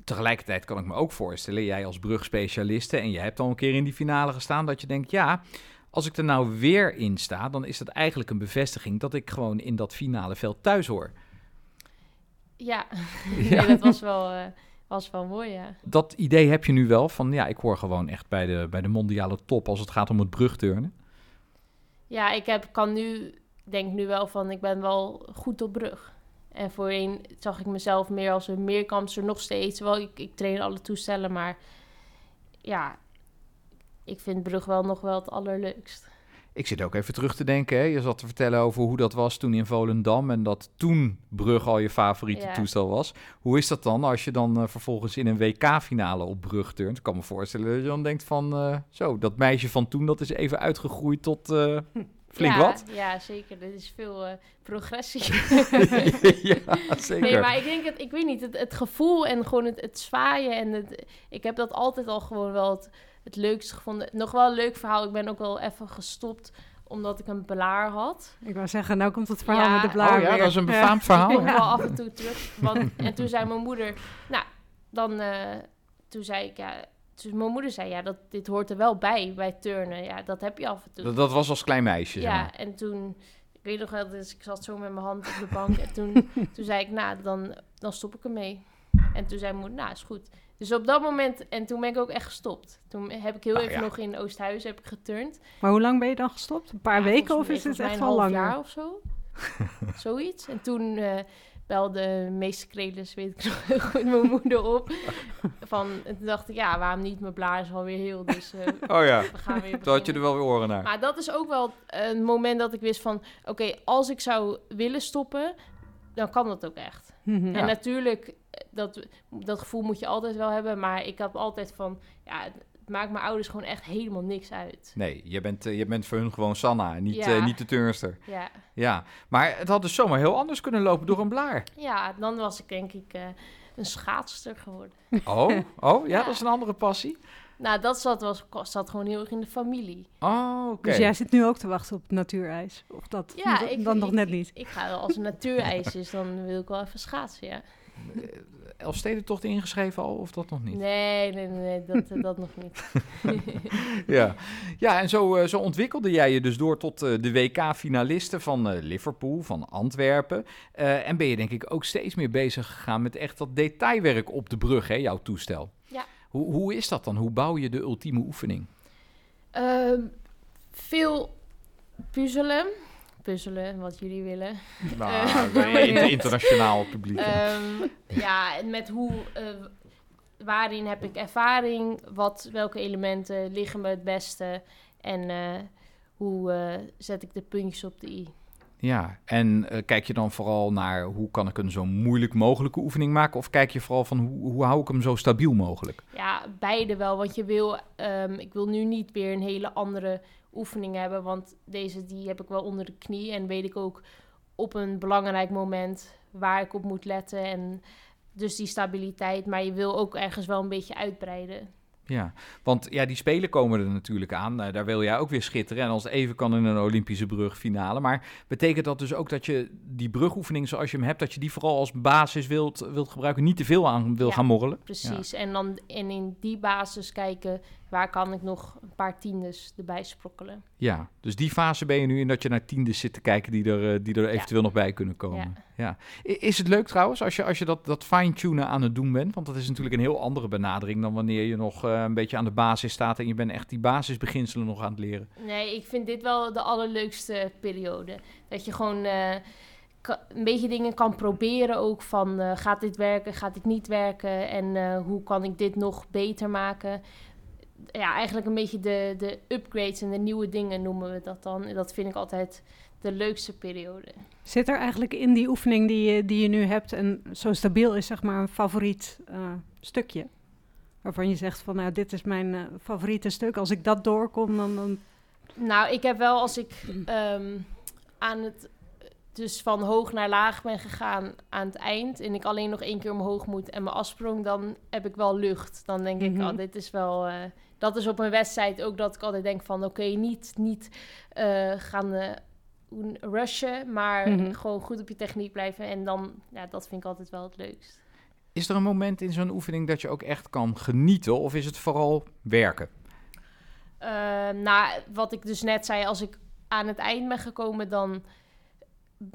Tegelijkertijd kan ik me ook voorstellen, jij als brugspecialiste en je hebt al een keer in die finale gestaan, dat je denkt, ja, als ik er nou weer in sta, dan is dat eigenlijk een bevestiging dat ik gewoon in dat finale veld thuis hoor. Ja, ja. dat was wel, uh, was wel mooi, ja. Dat idee heb je nu wel van, ja, ik hoor gewoon echt bij de, bij de mondiale top als het gaat om het brugturnen. Ja, ik heb, kan nu, denk nu wel van, ik ben wel goed op brug. En voorheen zag ik mezelf meer als een meerkampster nog steeds. Wel, ik, ik train alle toestellen, maar ja, ik vind brug wel nog wel het allerleukst. Ik zit ook even terug te denken. Hè. Je zat te vertellen over hoe dat was toen in Volendam. En dat toen brug al je favoriete toestel was. Hoe is dat dan als je dan uh, vervolgens in een WK-finale op brug turnt? Ik kan me voorstellen dat je dan denkt van... Uh, zo, dat meisje van toen, dat is even uitgegroeid tot... Uh, flink ja, wat. Ja, zeker. Er is veel progressie. ja, zeker. Nee, maar ik denk, het, ik weet niet, het, het gevoel en gewoon het, het zwaaien. En het, ik heb dat altijd al gewoon wel... Het, het leukste gevonden. Nog wel een leuk verhaal. Ik ben ook wel even gestopt omdat ik een blaar had. Ik wou zeggen, nou komt het verhaal met de blaar Oh ja, dat is een befaamd verhaal. Ik kom wel af en toe terug. Want, en toen zei mijn moeder, nou, dan, uh, toen zei ik, ja, dus mijn moeder zei, ja, dat, dit hoort er wel bij, bij turnen. Ja, dat heb je af en toe. Dat, dat was als klein meisje, Ja, zeg maar. en toen, ik weet nog wel, dus ik zat zo met mijn hand op de bank. en toen, toen zei ik, nou, dan, dan stop ik ermee. En toen zei mijn moeder, nou, is goed. Dus op dat moment, en toen ben ik ook echt gestopt. Toen heb ik heel Nou even ja. nog in Oosthuizen heb ik geturnd. Maar hoe lang ben je dan gestopt? Een paar Ja, weken of is het echt mij wel een half jaar of zo. Zoiets. En toen eh, belde meester Krelis, weet ik nog heel goed, mijn moeder op. Van, en toen dacht ik, ja, waarom niet? Mijn blaar is alweer heel, dus eh, Oh ja, we gaan weer toen had je er wel weer oren naar. Maar dat is ook wel een moment dat ik wist van... Oké, als ik zou willen stoppen, dan kan dat ook echt. En natuurlijk, dat, dat gevoel moet je altijd wel hebben. Maar ik had altijd van... Ja, het maakt mijn ouders gewoon echt helemaal niks uit. Nee, je bent, eh, je bent voor hun gewoon Sanna, niet, Ja. eh, niet de turnster. Ja, Ja, maar het had dus zomaar heel anders kunnen lopen door een blaar. ja dan was ik denk ik eh, een schaatster geworden. Oh, oh ja, Ja. dat is een andere passie. Nou, dat zat, was, zat gewoon heel erg in de familie. Oh, oké. Dus jij zit nu ook te wachten op het natuurijs? Of dat Ja, dan, ik, nog ik- net niet? Ik ga wel als het natuurijs is, dan wil ik wel even schaatsen, ja. Elfstedentocht ingeschreven al, of dat nog niet? Nee, nee, nee, dat, eh, dat nog niet. Ja, ja en zo, eh, zo ontwikkelde jij je dus door tot eh, de WK-finalisten van Liverpool, van Antwerpen. En ben je denk ik ook steeds meer bezig gegaan met echt dat detailwerk op de brug, hè, jouw toestel. Ja. Hoe, hoe is dat dan? Hoe bouw je de ultieme oefening? Ehm, veel puzzelen. Puzzelen, wat jullie willen. Nou, inter- internationaal publiek. Ehm, ja, en met hoe, eh, waarin heb ik ervaring? Wat, welke elementen liggen me het beste? En hoe zet ik de puntjes op de i? Ja, en eh, kijk je dan vooral naar hoe kan ik een zo moeilijk mogelijke oefening maken? Of kijk je vooral van hoe, hoe hou ik hem zo stabiel mogelijk? Ja, beide wel. Want je wil, ehm, ik wil nu niet weer een hele andere oefening hebben. Want deze die heb ik wel onder de knie. En weet ik ook op een belangrijk moment waar ik op moet letten. En dus die stabiliteit. Maar je wil ook ergens wel een beetje uitbreiden. Ja, want ja, die Spelen komen er natuurlijk aan. Nou, daar wil jij ook weer schitteren. En als het even kan in een Olympische brugfinale. Maar betekent dat dus ook dat je die brugoefening zoals je hem hebt... dat je die vooral als basis wilt, wilt gebruiken, niet te veel aan wil Ja, gaan morrelen? Precies. En dan en in die basis kijken waar kan ik nog een paar tiendes erbij sprokkelen. Ja, dus die fase ben je nu in dat je naar tiendes zit te kijken... die er, eh, die er eventueel nog bij kunnen komen. Ja. I- Is het leuk trouwens als je, als je dat, dat fine-tunen aan het doen bent? Want dat is natuurlijk een heel andere benadering... dan wanneer je nog eh, een beetje aan de basis staat... en je bent echt die basisbeginselen nog aan het leren. Nee, ik vind dit wel de allerleukste periode. Dat je gewoon eh, een beetje dingen kan proberen ook van gaat dit werken, gaat dit niet werken en hoe kan ik dit nog beter maken. Ja, eigenlijk een beetje de, de upgrades en de nieuwe dingen noemen we dat dan. En dat vind ik altijd de leukste periode. Zit er eigenlijk in die oefening die je, die je nu hebt en zo stabiel is, zeg maar, een favoriet eh, stukje? Waarvan je zegt van, nou, dit is mijn eh, favoriete stuk. Als ik dat doorkom, dan... dan Nou, ik heb wel als ik ehm, aan het dus van hoog naar laag ben gegaan aan het eind en ik alleen nog één keer omhoog moet en mijn afsprong, dan heb ik wel lucht. Dan denk Mhm. ik, oh, dit is wel. eh, dat is op een wedstrijd ook dat ik altijd denk van, oké, niet, niet eh, gaan eh, hoe- rushen, maar Mhm. gewoon goed op je techniek blijven. En dan, ja, dat vind ik altijd wel het leukst. Is er een moment in zo'n oefening dat je ook echt kan genieten? Of is het vooral werken? Ehm, nou, wat ik dus net zei, als ik aan het eind ben gekomen, dan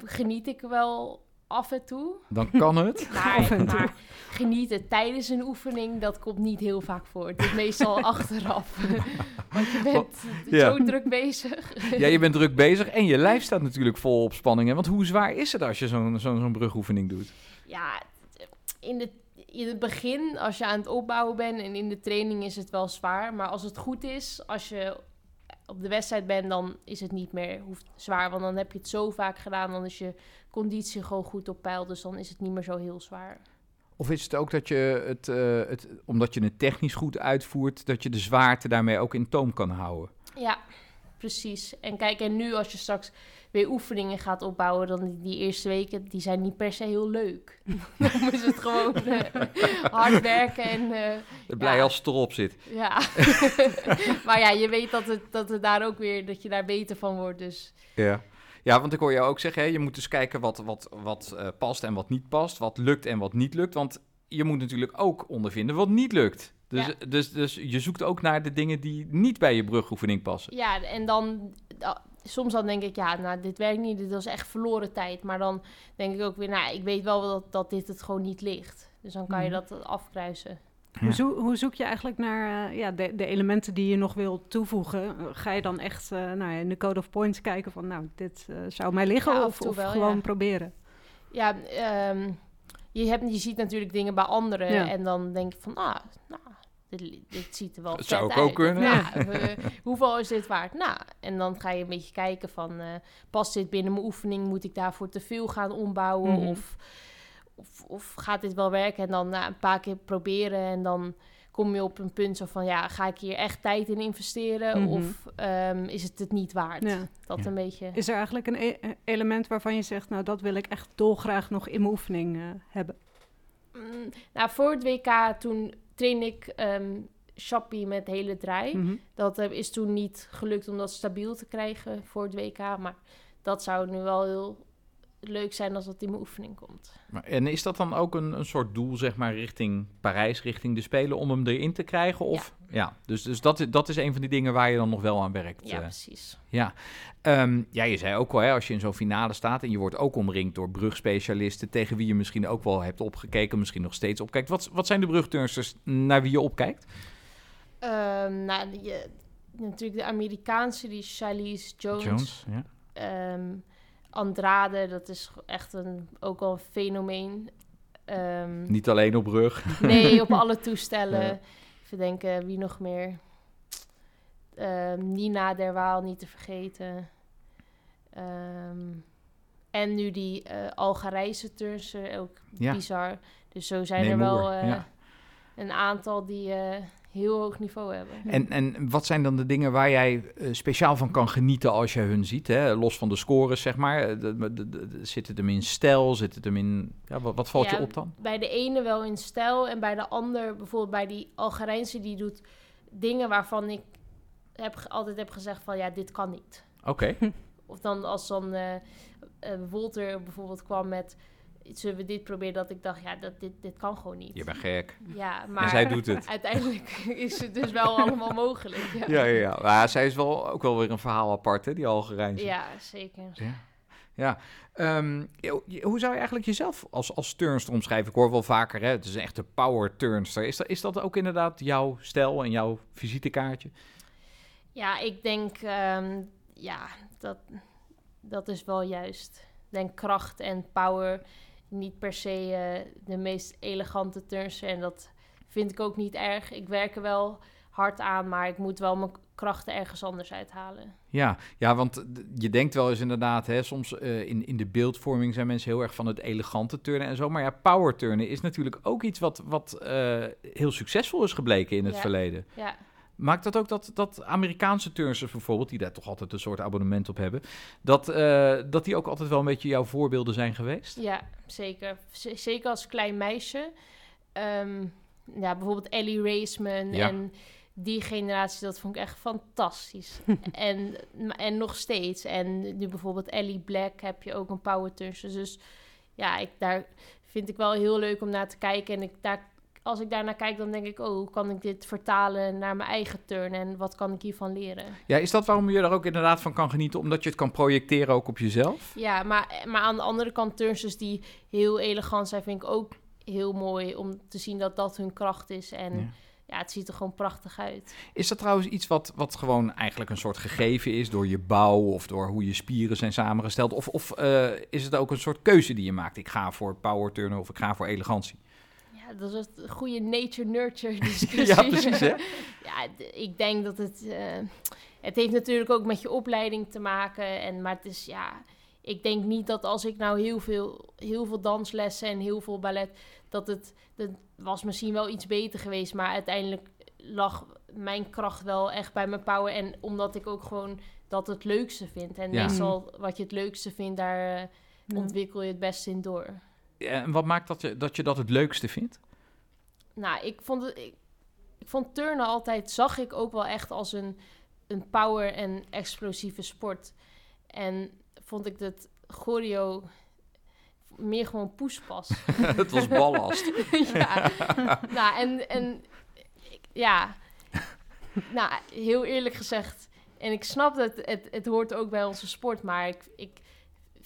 geniet ik wel af en toe. Dan kan het. Af en Maar, toe. maar genieten tijdens een oefening, dat komt niet heel vaak voor. Het is meestal achteraf. Want je bent Ja. zo druk bezig. Ja, je bent druk bezig en je lijf staat natuurlijk vol op spanning. Hè? Want hoe zwaar is het als je zo'n zo'n zo'n brugoefening doet? Ja, in, de, in het begin, als je aan het opbouwen bent en in de training is het wel zwaar. Maar als het goed is, als je op de wedstrijd bent, dan is het niet meer hoeft zwaar. Want dan heb je het zo vaak gedaan, dan is je conditie gewoon goed op peil. Dus dan is het niet meer zo heel zwaar. Of is het ook dat je het, eh, het, omdat je het technisch goed uitvoert, dat je de zwaarte daarmee ook in toom kan houden? Ja, precies. En kijk, en nu als je straks weer oefeningen gaat opbouwen, dan die, die eerste weken, die zijn niet per se heel leuk. dan is het gewoon eh, hard werken en eh, Blij Ja. als het erop zit. ja. maar ja, je weet dat het, dat het daar ook weer, dat je daar beter van wordt. Dus Ja. Ja, want ik hoor jou ook zeggen, hè, je moet dus kijken wat, wat, wat eh, past en wat niet past, wat lukt en wat niet lukt. Want je moet natuurlijk ook ondervinden wat niet lukt. Dus, Ja. dus, dus je zoekt ook naar de dingen die niet bij je brugoefening passen. ja, en dan, da- soms dan denk ik, ja, nou, dit werkt niet, dit was echt verloren tijd. Maar dan denk ik ook weer, nou, ik weet wel dat, dat dit het gewoon niet ligt. Dus dan kan je Mhm. dat afkruisen. Hoe, zo- hoe zoek je eigenlijk naar eh, ja, de, de elementen die je nog wil toevoegen? Ga je dan echt eh, nou ja, in de code of points kijken van, nou, dit eh, zou mij liggen? Ja, of toe of wel, gewoon ja. proberen? Ja, ehm, je, hebt, je ziet natuurlijk dingen bij anderen Ja. en dan denk je van, ah, nou, dit, dit ziet er wel Dat vet zou ik uit. ook kunnen. Nou, eh, hoeveel is dit waard? Nou, en dan ga je een beetje kijken van, eh, past dit binnen mijn oefening? Moet ik daarvoor te veel gaan ombouwen? Mhm. of, of, of gaat dit wel werken? En dan na een paar keer proberen en dan kom je op een punt zo van, ja, ga ik hier echt tijd in investeren? Mhm. Of ehm, is het het niet waard? Ja. Dat Ja. een beetje... Is er eigenlijk een e- eh, element waarvan je zegt, nou, dat wil ik echt dolgraag nog in mijn oefening eh, hebben? Mm, nou, voor het WK toen train ik Chappie met hele draai. Mhm. Dat eh, is toen niet gelukt om dat stabiel te krijgen voor het WK. Maar dat zou nu wel heel leuk zijn als dat in mijn oefening komt. Maar, en is dat dan ook een, een soort doel, zeg maar, richting Parijs, richting de Spelen, om hem erin te krijgen? Of, ja. dus, dus dat, is- dat is een van die dingen waar je dan nog wel aan werkt. Ja, eh. precies. Ja, Ehm, ja je zei ook al, hè, als je in zo'n finale staat en je wordt ook omringd door brugspecialisten tegen wie je misschien ook wel hebt opgekeken, misschien nog steeds opkijkt. Wat, wat zijn de brugturnsters naar wie je opkijkt? Ehm, nou, je, natuurlijk de Amerikaanse, die Charlize Jones. ja. Ehm, Andrade, dat is echt een, ook al een fenomeen. Ehm, Niet alleen op brug. Nee, op alle toestellen. Ja. Even denken, wie nog meer? Ehm, Nina Derwaal, niet te vergeten. Ehm, en nu die eh Algerijnse turnster, ook Ja. bizar. Dus zo zijn er wel eh, ja. een aantal die, eh, heel hoog niveau hebben. En, en wat zijn dan de dingen waar jij eh, speciaal van kan genieten als je hun ziet? Hè? Los van de scores, zeg maar. Eh, de- de- de- de- zit het hem in stijl? Zit het hem in... Ja, wat, wat valt Ja, je op dan? Bij de ene wel in stijl en bij de ander, bijvoorbeeld bij die Algerijnse, die doet dingen waarvan ik heb, altijd heb gezegd van ja, dit kan niet. Oké. Of dan als dan eh eh, Wolter bijvoorbeeld kwam met zullen we dit proberen, dat ik dacht ja, dat, dit, dit kan gewoon niet. Je bent gek. Ja, maar En zij doet het. uiteindelijk is het dus wel allemaal mogelijk. Ja, Ja, ja, ja. Maar zij is wel ook wel weer een verhaal apart, hè, die Algerijnse. Ja, zeker. Ja. ja. Ehm, hoe zou je eigenlijk jezelf als, als turnster omschrijven? Ik hoor wel vaker, hè, het is een echte power turnster. Is dat, is dat ook inderdaad jouw stijl en jouw visitekaartje? Ja, ik denk, ehm, ja, dat, dat is wel juist. Ik denk kracht en power, niet per se eh, de meest elegante turnster. En dat vind ik ook niet erg. Ik werk er wel hard aan, maar ik moet wel mijn krachten ergens anders uithalen. Ja, ja, want je denkt wel eens inderdaad, hè, soms eh, in, in de beeldvorming zijn mensen heel erg van het elegante turnen en zo. Maar ja, power turnen is natuurlijk ook iets wat, wat eh, heel succesvol is gebleken in het Ja. verleden. Ja, Maakt dat ook dat, dat Amerikaanse turnsters bijvoorbeeld, die daar toch altijd een soort abonnement op hebben, dat, eh, dat die ook altijd wel een beetje jouw voorbeelden zijn geweest? ja zeker. Z- zeker als klein meisje. Ehm, ja, bijvoorbeeld Ellie Raceman Ja. en die generatie, dat vond ik echt fantastisch. en, en nog steeds. En nu bijvoorbeeld Ellie Black heb je ook een power turnster. Dus ja, ik, daar vind ik wel heel leuk om naar te kijken. En ik, daar, als ik daar naar kijk, dan denk ik, oh, hoe kan ik dit vertalen naar mijn eigen turn? En wat kan ik hiervan leren? Ja, is dat waarom je er ook inderdaad van kan genieten, omdat je het kan projecteren ook op jezelf? Ja, maar, maar aan de andere kant turnsters die heel elegant zijn, vind ik ook heel mooi om te zien dat dat hun kracht is. En Ja. ja, het ziet er gewoon prachtig uit. Is dat trouwens iets wat, wat gewoon eigenlijk een soort gegeven is door je bouw of door hoe je spieren zijn samengesteld? Of, of eh, is het ook een soort keuze die je maakt? Ik ga voor power turnen of ik ga voor elegantie. Ja, dat is een goede nature-nurture discussie. Ja, precies, hè? ja, ik denk dat het... eh, het heeft natuurlijk ook met je opleiding te maken. En, maar het is, ja... Ik denk niet dat als ik nou heel veel, heel veel danslessen en heel veel ballet... Dat het... Dat was misschien wel iets beter geweest. Maar uiteindelijk lag mijn kracht wel echt bij mijn power. En omdat ik ook gewoon dat het leukste vind. En Ja. meestal wat je het leukste vindt, daar eh, ontwikkel je het beste in door. En wat maakt dat je, dat je dat het leukste vindt? Nou, ik vond het. Ik, ik vond turnen altijd, zag ik ook wel echt als een, een power en explosieve sport. En vond ik dat choreo meer gewoon poespas. het was ballast. ja. nou, en, en ik- ja. Nou, heel eerlijk gezegd. En ik snap dat het, het, het hoort ook bij onze sport, maar ik, ik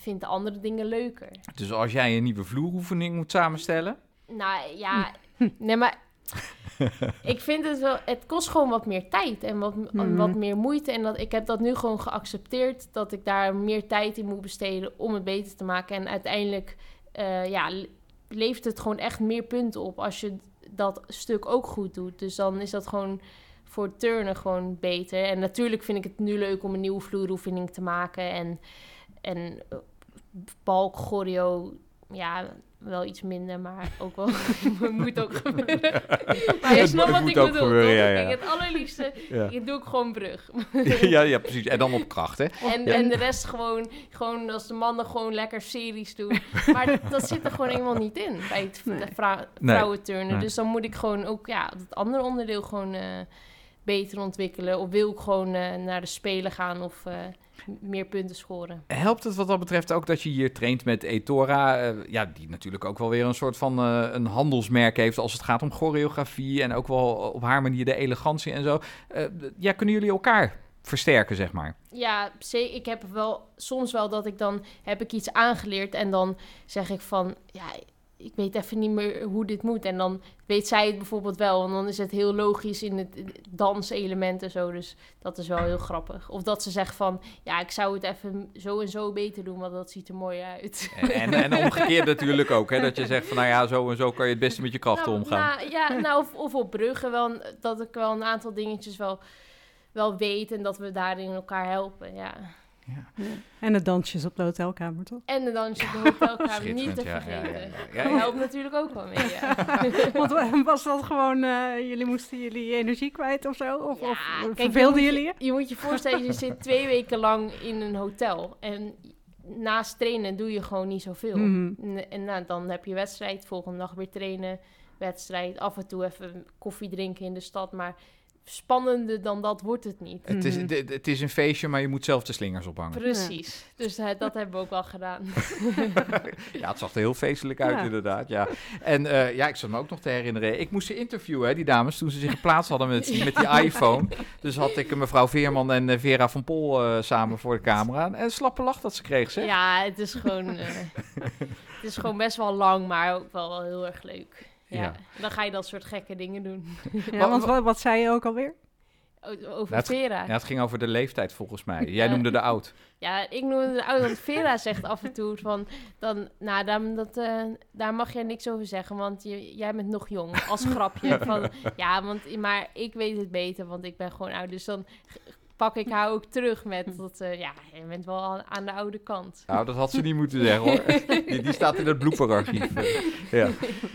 vind de andere dingen leuker. Dus als jij een nieuwe vloeroefening moet samenstellen... Nou ja, nee, maar ik vind het wel, het kost gewoon wat meer tijd en wat, Mhm. wat meer moeite. En dat, ik heb dat nu gewoon geaccepteerd, dat ik daar meer tijd in moet besteden om het beter te maken. En uiteindelijk, eh, ja, le- levert het gewoon echt meer punten op als je dat stuk ook goed doet. Dus dan is dat gewoon voor turnen gewoon beter. En natuurlijk vind ik het nu leuk om een nieuwe vloeroefening te maken en, en balk, choreo, ja, wel iets minder, maar ook wel moet ook gebeuren. maar je Het snapt moet wat ik ook bedoel, gebeuren, ja, ja. Het allerliefste, Ja. ik doe ik gewoon brug. ja, ja, precies. En dan op kracht, hè? En, en de rest gewoon, gewoon als de mannen gewoon lekker series doen. Maar dat zit er gewoon helemaal niet in bij het Nee. vrou Nee. vrouwenturnen. Nee. Dus dan moet ik gewoon ook ja, het andere onderdeel gewoon eh, beter ontwikkelen. Of wil ik gewoon eh, naar de Spelen gaan of eh, meer punten scoren. Helpt het wat dat betreft ook dat je hier traint met Etora, eh, ja, die natuurlijk ook wel weer een soort van een handelsmerk heeft als het gaat om choreografie en ook wel op haar manier de elegantie en zo. Ja, kunnen jullie elkaar versterken, zeg maar? Ja, ik heb wel soms wel dat ik dan heb ik iets aangeleerd en dan zeg ik van ja, ik weet even niet meer hoe dit moet. En dan weet zij het bijvoorbeeld wel. En dan is het heel logisch in het danselement en zo. Dus dat is wel heel grappig. Of dat ze zegt van ja, ik zou het even zo en zo beter doen, want dat ziet er mooi uit. En, en, omgekeerd natuurlijk ook, hè, dat je zegt van nou ja, zo en zo kan je het beste met je krachten nou, omgaan. nou, ja, nou, of, of op bruggen wel, dat ik wel een aantal dingetjes wel, wel weet en dat we daarin elkaar helpen. Ja. Ja. En de dansjes op de hotelkamer, toch? En de dansje op de hotelkamer, niet te vergeten. ja, ja. Ja, Dat ja. helpt natuurlijk ook wel mee, ja. Want wa- was dat gewoon, eh, jullie moesten jullie energie kwijt of zo? Of, Ja, of kijk, verveelden je jullie je? Je moet je voorstellen, je zit twee weken lang in een hotel. En naast trainen doe je gewoon niet zoveel. Mhm. En, en nou, dan heb je wedstrijd, volgende dag weer trainen, wedstrijd. Af en toe even koffie drinken in de stad. Maar spannender dan dat wordt het niet. Het, is, Mhm. het, het is een feestje, maar je moet zelf de slingers ophangen. Precies. Dus eh, dat hebben we ook wel gedaan. Ja, het zag er heel feestelijk uit, Ja. inderdaad. Ja. En eh, ja, ik zat me ook nog te herinneren. Ik moest ze interviewen, hè, die dames, toen ze zich geplaatst hadden met, met die iPhone. Dus had ik mevrouw Veerman en eh, Vera van Pol eh, samen voor de camera. En een slappe lach dat ze kreeg, zeg. Ja, het is gewoon, eh, het is gewoon best wel lang, maar ook wel, wel heel erg leuk. Ja. Ja. Dan ga je dat soort gekke dingen doen. Ja, want wat, wat zei je ook alweer? Over het- Vera. Ja, het ging over de leeftijd volgens mij. Jij Ja. noemde de oud. Ja, ik noem het oud, want Vera zegt af en toe van... Dan, nou, dan, dat, eh, daar mag jij niks over zeggen, want je, jij bent nog jong. Als grapje. Van, ja, want, maar ik weet het beter, want ik ben gewoon oud. Dus dan pak ik haar ook terug met dat... eh, ja, je bent wel aan, aan de oude kant. Nou, dat had ze niet moeten zeggen hoor. Die, die staat in het blooperarchief. Eh, ja.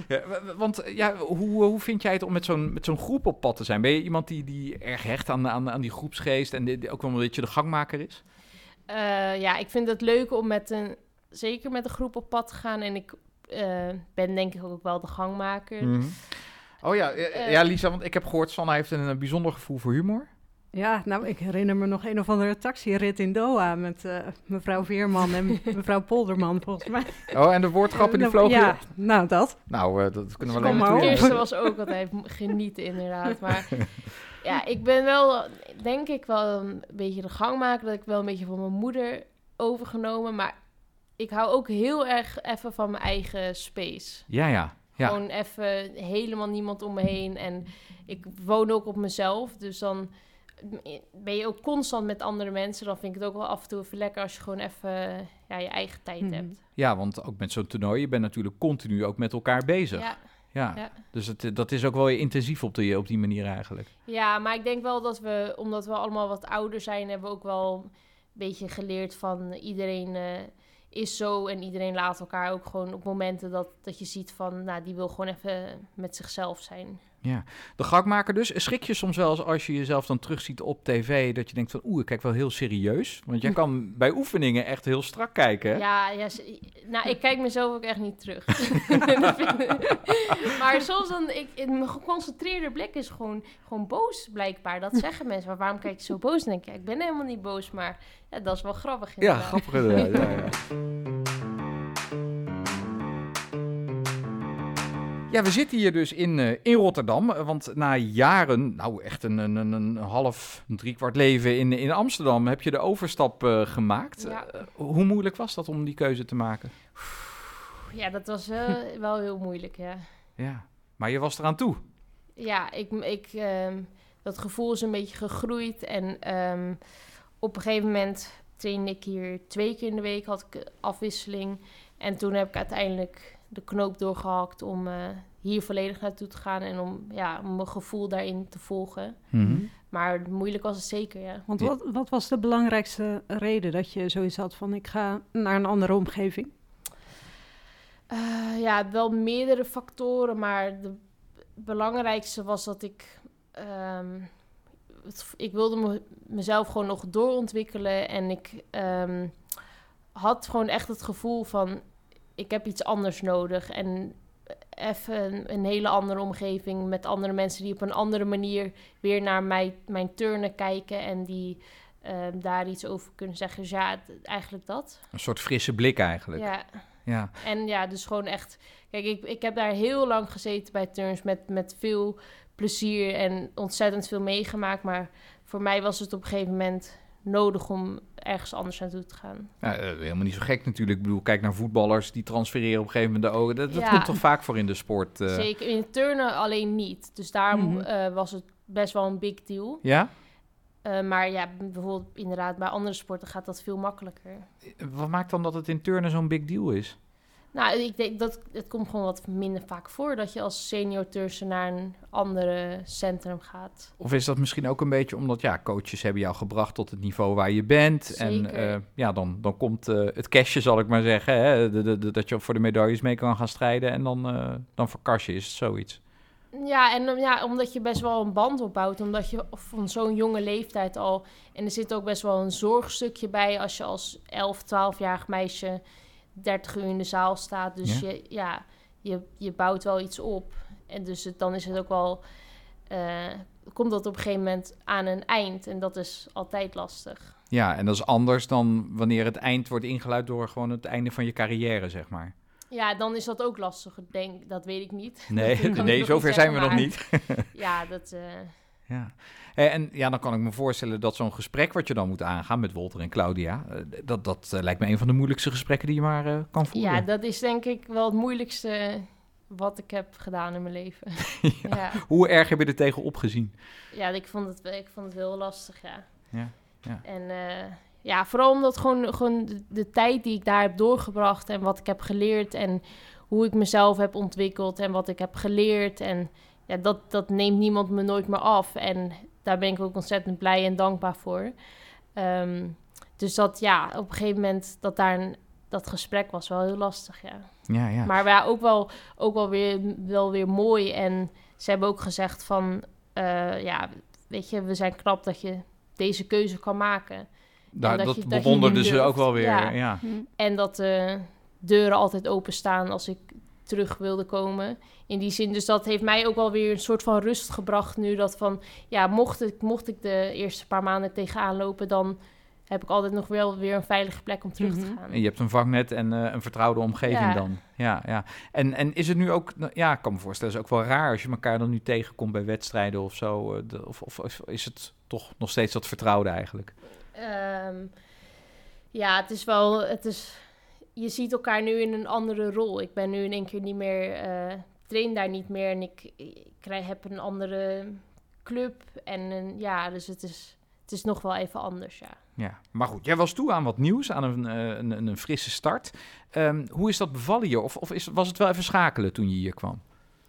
Ja, want eh, ja, hoe, hoe vind jij het om met zo'n, met zo'n groep op pad te zijn? Ben je iemand die, die erg hecht aan, aan, aan die groepsgeest en die, die ook wel een beetje de gangmaker is? Eh, ja, ik vind het leuk om met een... Zeker met een groep op pad te gaan. En ik eh, ben denk ik ook wel de gangmaker. Mhm. Oh ja, eh, Eh. ja, Lisa, want ik heb gehoord, Sanne heeft een, eh, bijzonder gevoel voor humor. Ja, nou, ik herinner me nog een of andere taxirit in Doha met eh, mevrouw Veerman en mevrouw Polderman, volgens mij. Oh, en de woordgrappen die Nou, vlogen... Ja, nou dat. Nou, eh, dat kunnen we alleen maar. De eerste was ook altijd genieten, inderdaad. Maar ja, ik ben wel, denk ik, wel een beetje de gangmaker. Dat ik wel een beetje van mijn moeder overgenomen. Maar ik hou ook heel erg even van mijn eigen space. Ja, ja. ja. Gewoon even helemaal niemand om me heen. En ik woon ook op mezelf. Dus dan ben je ook constant met andere mensen. Dan vind ik het ook wel af en toe even lekker als je gewoon even ja, je eigen tijd Mhm. hebt. ja, want ook met zo'n toernooi, je bent natuurlijk continu ook met elkaar bezig. Ja, Ja, ja. dus het, eh, dat is ook wel intensief op die, op die manier eigenlijk. Ja, maar ik denk wel dat we, omdat we allemaal wat ouder zijn, hebben we ook wel een beetje geleerd van iedereen eh, is zo en iedereen laat elkaar ook gewoon op momenten dat, dat je ziet van, nou, die wil gewoon even met zichzelf zijn. De gangmaker dus. Schrik je soms wel eens als je jezelf dan terugziet op tv, dat je denkt van oeh, ik kijk wel heel serieus. Want jij kan bij oefeningen echt heel strak kijken. Ja, ja, nou, ik kijk mezelf ook echt niet terug. Maar soms dan, ik, in mijn geconcentreerde blik is gewoon, gewoon boos blijkbaar. Dat zeggen mensen, maar waarom kijk je zo boos? Dan denk ik, ja, ik ben helemaal niet boos, maar ja, dat is wel grappig Ja, inderdaad. grappig inderdaad. Ja, ja. Ja, we zitten hier dus in, eh, in Rotterdam. eh, Want na jaren, nou echt een, een, een, een half, een driekwart leven in, in Amsterdam, heb je de overstap eh, gemaakt. Ja. Hoe moeilijk was dat om die keuze te maken? Ja, dat was wel heel moeilijk, ja. Ja, maar je was eraan toe. Ja, ik, ik, ehm, dat gevoel is een beetje gegroeid. En ehm, op een gegeven moment trainde ik hier twee keer in de week, had ik afwisseling. En toen heb ik uiteindelijk de knoop doorgehakt om eh, hier volledig naartoe te gaan. En om, ja, om mijn gevoel daarin te volgen. Maar moeilijk was het zeker, ja. Want wat, wat was de belangrijkste reden dat je zoiets had van ik ga naar een andere omgeving? Eh, ja, wel meerdere factoren, maar de belangrijkste was dat ik. ehm, het- ik wilde me, mezelf gewoon nog doorontwikkelen en ik ehm, had gewoon echt het gevoel van: ik heb iets anders nodig. En even een, een hele andere omgeving met andere mensen die op een andere manier weer naar mij, mijn turnen kijken en die ehm, daar iets over kunnen zeggen. Dus ja, eigenlijk dat. Een soort frisse blik eigenlijk. Ja. Ja. En ja, dus gewoon echt... Kijk, ik, ik heb daar heel lang gezeten bij Turns met, met veel plezier en ontzettend veel meegemaakt. Maar voor mij was het op een gegeven moment nodig om ergens anders naartoe te gaan. Ja, eh, helemaal niet zo gek natuurlijk. Ik bedoel, kijk naar voetballers die transfereren op een gegeven moment de ogen. Dat, dat Ja. komt toch vaak voor in de sport? eh? Zeker in turnen alleen niet. Dus daarom Mhm. eh, was het best wel een big deal. Ja? Maar ja, bijvoorbeeld inderdaad bij andere sporten gaat dat veel makkelijker. Wat maakt dan dat het in turnen zo'n big deal is? Nou, ik denk dat het komt gewoon wat minder vaak voor dat je als senior turnster naar een andere centrum gaat. Of is dat misschien ook een beetje omdat ja, coaches hebben jou gebracht tot het niveau waar je bent. En eh, ja, dan, dan komt eh, het cashje, zal ik maar zeggen. Hè? De, de, de- dat je voor de medailles mee kan gaan strijden. En dan, eh dan verkars je, is het zoiets. Ja, en ja, omdat je best wel een band opbouwt, omdat je van zo'n jonge leeftijd al... En er zit ook best wel een zorgstukje bij als je als 11, 12-jarig meisje 30 uur in de zaal staat. Dus Ja. je, ja, je, je bouwt wel iets op. En dus het, dan is het ook wel... eh, komt dat op een gegeven moment aan een eind. En dat is altijd lastig. Ja, en dat is anders dan wanneer het eind wordt ingeluid door gewoon het einde van je carrière, zeg maar. Ja, dan is dat ook lastig. Denk, dat weet ik niet. Nee, nee zover zijn we nog niet. Ja, dat... eh, Ja. Eh, En ja, dan kan ik me voorstellen dat zo'n gesprek wat je dan moet aangaan met Walter en Claudia, eh, dat, dat eh, lijkt me een van de moeilijkste gesprekken die je maar kan voeren. Ja, dat is denk ik wel het moeilijkste wat ik heb gedaan in mijn leven. ja. Hoe erg heb je er tegen opgezien? Ja, ik vond het, ik vond het heel lastig, ja. Ja, ja. En ja, vooral omdat gewoon, gewoon de, de tijd die ik daar heb doorgebracht en wat ik heb geleerd en hoe ik mezelf heb ontwikkeld en wat ik heb geleerd. En ja, dat, dat neemt niemand me nooit meer af. En daar ben ik ook ontzettend blij en dankbaar voor. Ehm, dus dat ja, op een gegeven moment dat daar een, dat gesprek was wel heel lastig, ja. Ja, ja. Maar ja, ook wel, ook wel, weer, wel weer mooi. En ze hebben ook gezegd van... eh, ja, weet je, we zijn knap dat je deze keuze kan maken. Daar, dat dat je- dat bewonderden ze ook wel weer. Ja. Ja. Hm. En dat de deuren altijd openstaan als ik terug wilde komen. In die zin, dus dat heeft mij ook wel weer een soort van rust gebracht nu. Dat van, ja, mocht ik, mocht ik de eerste paar maanden tegenaan lopen... dan heb ik altijd nog wel weer een veilige plek om terug te Mhm. gaan. En je hebt een vangnet en eh, een vertrouwde omgeving Ja. dan. Ja, ja. En, en is het nu ook, nou, ja, ik kan me voorstellen, het is ook wel raar als je elkaar dan nu tegenkomt bij wedstrijden of zo. eh, de- of, of, of is het toch nog steeds dat vertrouwde eigenlijk? Ehm, ja, het is wel. Het is, je ziet elkaar nu in een andere rol. Ik ben nu in één keer niet meer. eh train daar niet meer. En ik, ik krijg, heb een andere club. En een, ja, dus het is, het is nog wel even anders. Ja. Ja, maar goed, jij was toe aan wat nieuws, aan een, eh, een, een, frisse start. Ehm, hoe is dat bevallen hier? Of, of is, was het wel even schakelen toen je hier kwam?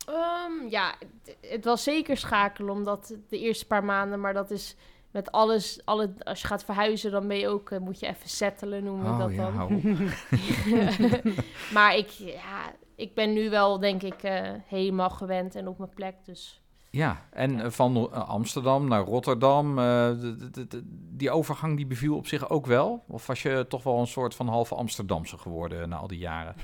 Ehm, ja, het, het was zeker schakelen, omdat de eerste paar maanden, maar dat is met alles, alle, als je gaat verhuizen, dan ben je ook, eh, moet je even settelen, noemen we dat dan. Oh, hou op. maar ik, ja, ik ben nu wel, denk ik, eh, helemaal gewend en op mijn plek. Dus Ja, en eh, van Amsterdam naar Rotterdam, de- de- de- de- die overgang die beviel op zich ook wel? Of was je toch wel een soort van halve Amsterdamse geworden na al die jaren?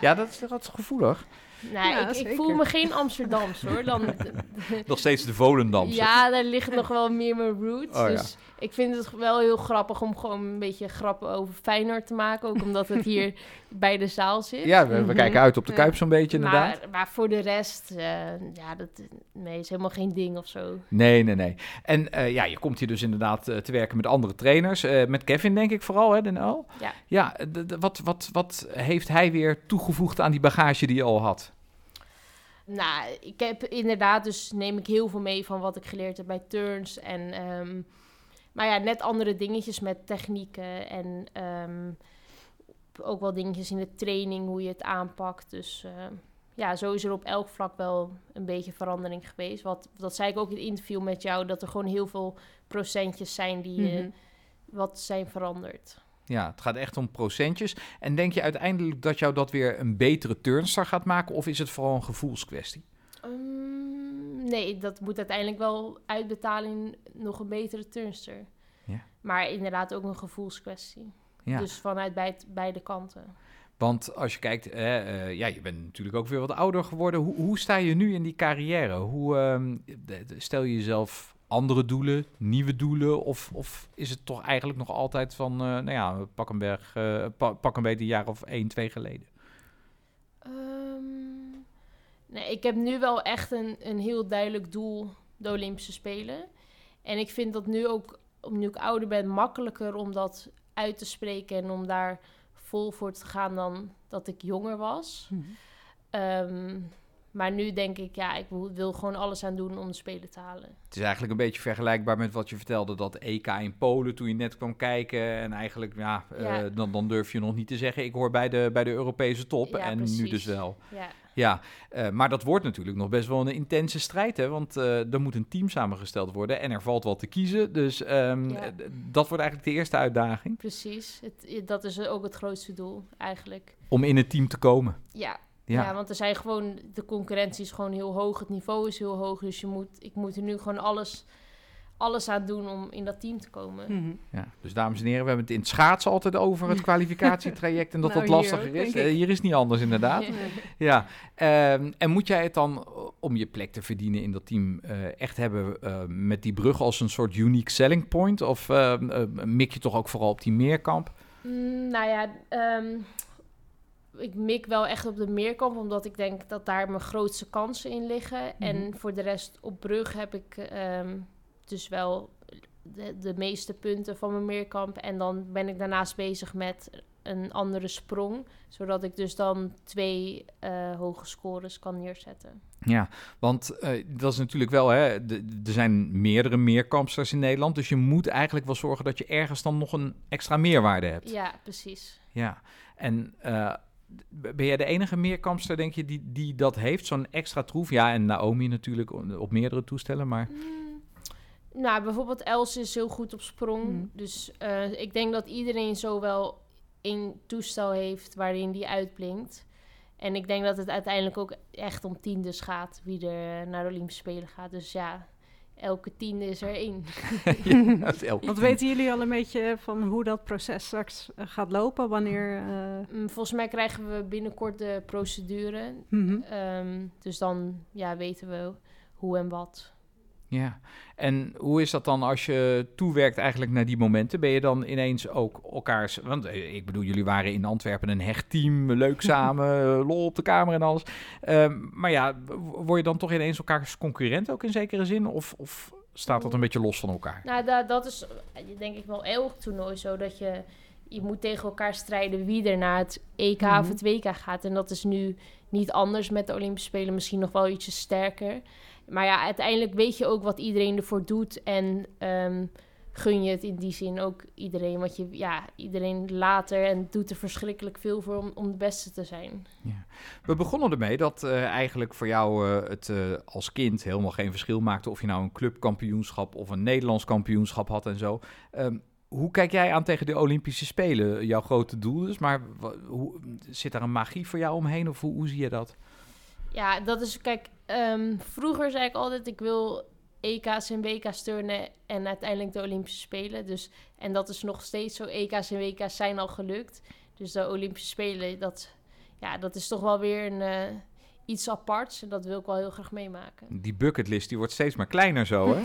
Ja, dat is, dat is gevoelig. Nee, Ja, ik, ik voel me geen Amsterdams hoor. Dan, Nog steeds de Volendamse. ja, daar ligt nog wel meer mijn roots. Oh, ja. dus ik vind het wel heel grappig om gewoon een beetje grappen over Feyenoord te maken. Ook omdat het hier bij de zaal zit. Ja, we, we Mhm. kijken uit op de. Kuip zo'n beetje inderdaad. Maar, maar voor de rest, eh, ja, dat nee, is helemaal geen ding of zo. Nee, nee, nee. En eh, ja, je komt hier dus inderdaad eh, te werken met andere trainers. eh, met Kevin denk ik vooral, hè, Den? Ja. Ja, wat, wat, wat heeft hij weer toegevoegd aan die bagage die je al had? Nou, ik heb inderdaad, dus neem ik heel veel mee van wat ik geleerd heb bij turns. En, ehm, maar ja, net andere dingetjes met technieken en ehm, ook wel dingetjes in de training, hoe je het aanpakt. Dus ehm, ja, zo is er op elk vlak wel een beetje verandering geweest. Wat, dat zei ik ook in het interview met jou, dat er gewoon heel veel procentjes zijn die eh, Mhm. wat zijn veranderd. Ja, het gaat echt om procentjes. En denk je uiteindelijk dat jou dat weer een betere turnstar gaat maken? Of is het vooral een gevoelskwestie? Ehm, nee, dat moet uiteindelijk wel uitbetalen in nog een betere turnster. Ja. Maar inderdaad ook een gevoelskwestie. Ja, Dus vanuit beid- beide kanten. want als je kijkt, eh, ja, je bent natuurlijk ook weer wat ouder geworden. Hoe, hoe sta je nu in die carrière? Hoe ehm, stel je jezelf andere doelen, nieuwe doelen? Of, of is het toch eigenlijk nog altijd van, eh, nou ja, pak een berg, eh, pa- pak een beetje een jaar of één, twee geleden? Ehm, nee, ik heb nu wel echt een, een heel duidelijk doel, de Olympische Spelen. En ik vind dat nu ook, nu ik ouder ben, makkelijker om dat uit te spreken en om daar vol voor te gaan dan dat ik jonger was. Mhm. Ehm, Maar nu denk ik, ja, ik wil, gewoon alles aan doen om de Spelen te halen. Het is eigenlijk een beetje vergelijkbaar met wat je vertelde, dat EK in Polen toen je net kwam kijken. En eigenlijk, ja, eh, Ja. dan, dan durf je nog niet te zeggen, ik hoor bij de, bij de Europese top. Ja, en nu dus wel. Ja, Ja, eh, maar dat wordt natuurlijk nog best wel een intense strijd, hè? Want eh, er moet een team samengesteld worden en er valt wat te kiezen. Dus ehm, eh, dat wordt eigenlijk de eerste uitdaging, precies. Het, dat is ook het grootste doel, eigenlijk. om in het team te komen. Ja. Ja. Ja. want er zijn gewoon, de concurrentie is gewoon heel hoog, het niveau is heel hoog. Dus je moet, ik moet er nu gewoon alles, alles aan doen om in dat team te komen. Mhm. Ja, dus dames en heren, we hebben het in het schaatsen altijd over het kwalificatietraject en dat Nou, dat lastiger is. Eh, hier is niet anders inderdaad. Ja, ehm, en moet jij het dan, eh, om je plek te verdienen in dat team, eh, echt hebben eh, met die brug als een soort unique selling point? Of ehm, eh, mik je toch ook vooral op die meerkamp? Mm, nou ja, ehm, ik mik wel echt op de meerkamp, omdat ik denk dat daar mijn grootste kansen in liggen. En voor de rest op brug heb ik ehm, dus wel de, de meeste punten van mijn meerkamp. En dan ben ik daarnaast bezig met een andere sprong, zodat ik dus dan twee eh, hoge scores kan neerzetten. Ja, want eh, dat is natuurlijk wel, hè, er zijn meerdere meerkampsters in Nederland, dus je moet eigenlijk wel zorgen dat je ergens dan nog een extra meerwaarde hebt. Ja, precies. Ja, en eh, ben jij de enige meerkampster, denk je, die, die dat heeft? Zo'n extra troef? Ja, en Naomi natuurlijk op, meerdere toestellen, maar... Mm, Nou, bijvoorbeeld Els is heel goed op sprong. Mm. Dus eh, ik denk dat iedereen zo wel één toestel heeft waarin die uitblinkt. En ik denk dat het uiteindelijk ook echt om tiendes gaat wie er naar de Olympische Spelen gaat. Dus ja, elke tiende is er één. ja, dat is elke Want weten jullie al een beetje van hoe dat proces straks eh, gaat lopen? Wanneer... eh, Mm, Volgens mij krijgen we binnenkort de procedure. mhm. Ehm, dus dan ja, weten we hoe en wat. Ja, en hoe is dat dan als je toewerkt eigenlijk naar die momenten? Ben je dan ineens ook elkaars... Want eh, ik bedoel, jullie waren in Antwerpen een hecht team, leuk samen, eh, lol op de kamer en alles. Ehm, maar ja, word je dan toch ineens elkaars concurrent ook in zekere zin? Of, of staat dat een beetje los van elkaar? Nou, da- dat is eh, denk ik wel elk toernooi zo dat je je moet tegen elkaar strijden wie er naar het EK of Mhm. het WK gaat. En dat is nu niet anders met de Olympische Spelen, misschien nog wel ietsje sterker. Maar ja, uiteindelijk weet je ook wat iedereen ervoor doet en ehm, gun je het in die zin ook iedereen. Want je, ja, iedereen later en doet er verschrikkelijk veel voor om, om de beste te zijn. We begonnen ermee dat eh, eigenlijk voor jou eh, het eh, als kind helemaal geen verschil maakte of je nou een clubkampioenschap of een Nederlands kampioenschap had en zo. Ehm, hoe kijk jij aan tegen de Olympische Spelen? Jouw grote doel dus, maar hoe, zit daar een magie voor jou omheen of hoe, hoe zie je dat? Ja, dat is, kijk, ehm, vroeger zei ik altijd, ik wil EK's en WK's turnen en uiteindelijk de Olympische Spelen. Dus, en dat is nog steeds zo, EK's en WK's zijn al gelukt. Dus de Olympische Spelen, dat, ja, dat is toch wel weer een, eh, iets aparts en dat wil ik wel heel graag meemaken. Die bucketlist die wordt steeds maar kleiner zo, hè?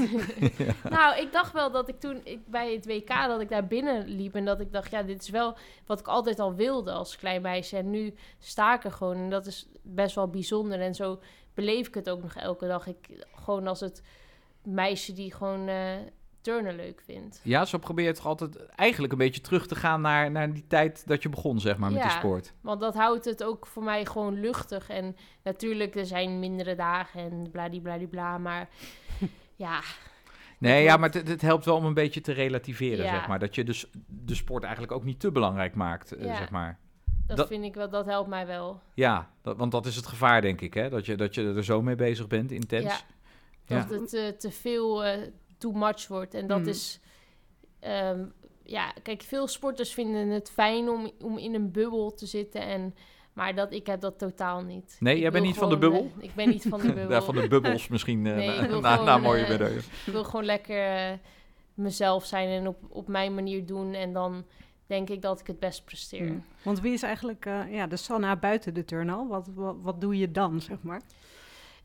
Nou, ik dacht wel dat ik toen ik, bij het WK dat ik daar binnen liep en dat ik dacht, ja, dit is wel wat ik altijd al wilde als klein meisje. En nu sta ik er gewoon en dat is best wel bijzonder. En zo beleef ik het ook nog elke dag. Ik, gewoon als het meisje die gewoon eh, turnen leuk vindt. ja, zo probeer je toch altijd eigenlijk een beetje terug te gaan naar, naar die tijd dat je begon, zeg maar, met Ja. sport. Want dat houdt het ook voor mij gewoon luchtig. En natuurlijk, er zijn mindere dagen en bladibladibla, maar ja, Nee, ja, maar het, het helpt wel om een beetje te relativeren, Ja. zeg maar. Dat je dus de sport eigenlijk ook niet te belangrijk maakt, eh, Ja. zeg maar. Dat, Dat- vind ik wel, dat helpt mij wel. Ja, dat, want dat is het gevaar, denk ik, hè? Dat je, dat je er zo mee bezig bent, intens. Ja. Ja. Dat het eh, te veel eh, too much wordt. En dat Mhm. is... ehm, ja, kijk, veel sporters vinden het fijn om, om in een bubbel te zitten. En, maar dat, ik heb dat totaal niet. Nee, Ik jij bent niet van de bubbel? eh, ik ben niet van de bubbel. Ja, van de bubbels misschien, eh, Nee, ik na, wil na, gewoon, na mooie medaille. Ik wil gewoon lekker mezelf zijn en op, op mijn manier doen. En dan denk ik dat ik het best presteer. Mm. Want wie is eigenlijk eh, ja, de Sanna buiten de turnal? Wat, wat, wat doe je dan, zeg maar?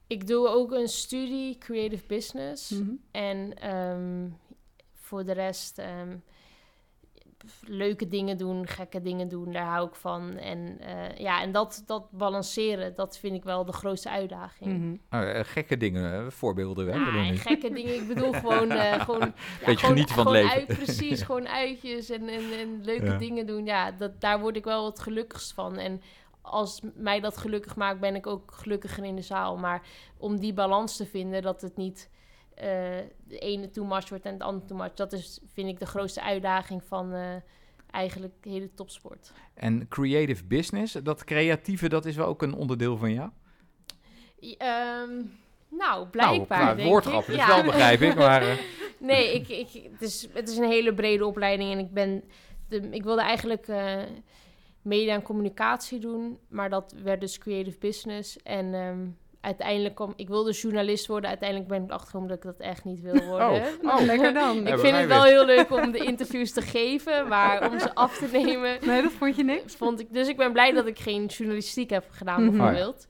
Ik doe ook een studie Creative Business. Mhm. En ehm, voor de rest ehm, leuke dingen doen, gekke dingen doen, daar hou ik van. En eh, ja, en dat, dat balanceren, dat vind ik wel de grootste uitdaging. Mhm. Ah, eh, gekke dingen, eh, voorbeelden, hè? En gekke dingen. Ik bedoel gewoon... eh gewoon ja, Beetje gewoon- genieten van het leven. Uit, precies, gewoon uitjes en, en, en leuke Ja. dingen doen. Ja, dat, daar word ik wel het gelukkigst van. En als mij dat gelukkig maakt, ben ik ook gelukkiger in de zaal. Maar om die balans te vinden, dat het niet de ene too much wordt en het andere too much. Dat is, vind ik, de grootste uitdaging van eh, eigenlijk de hele topsport. En creative business, dat creatieve, dat is wel ook een onderdeel van jou? Ehm, nou, blijkbaar. nou, denk woordgrapje, ik. dat is wel begrijp ik, maar... eh, Nee, ik, ik, het, is, het is een hele brede opleiding en ik ben... De, ik wilde eigenlijk eh, media en communicatie doen, maar dat werd dus creative business. En ehm, uiteindelijk kwam... Ik wilde journalist worden, uiteindelijk ben ik achtergekomen dat ik dat echt niet wil worden. Oh. Lekker dan. Ik vind het wel heel leuk om de interviews te geven, maar om ze af te nemen... Nee, dat vond je niks? Vond ik, dus ik ben blij dat ik geen journalistiek heb gedaan, Mhm. bijvoorbeeld.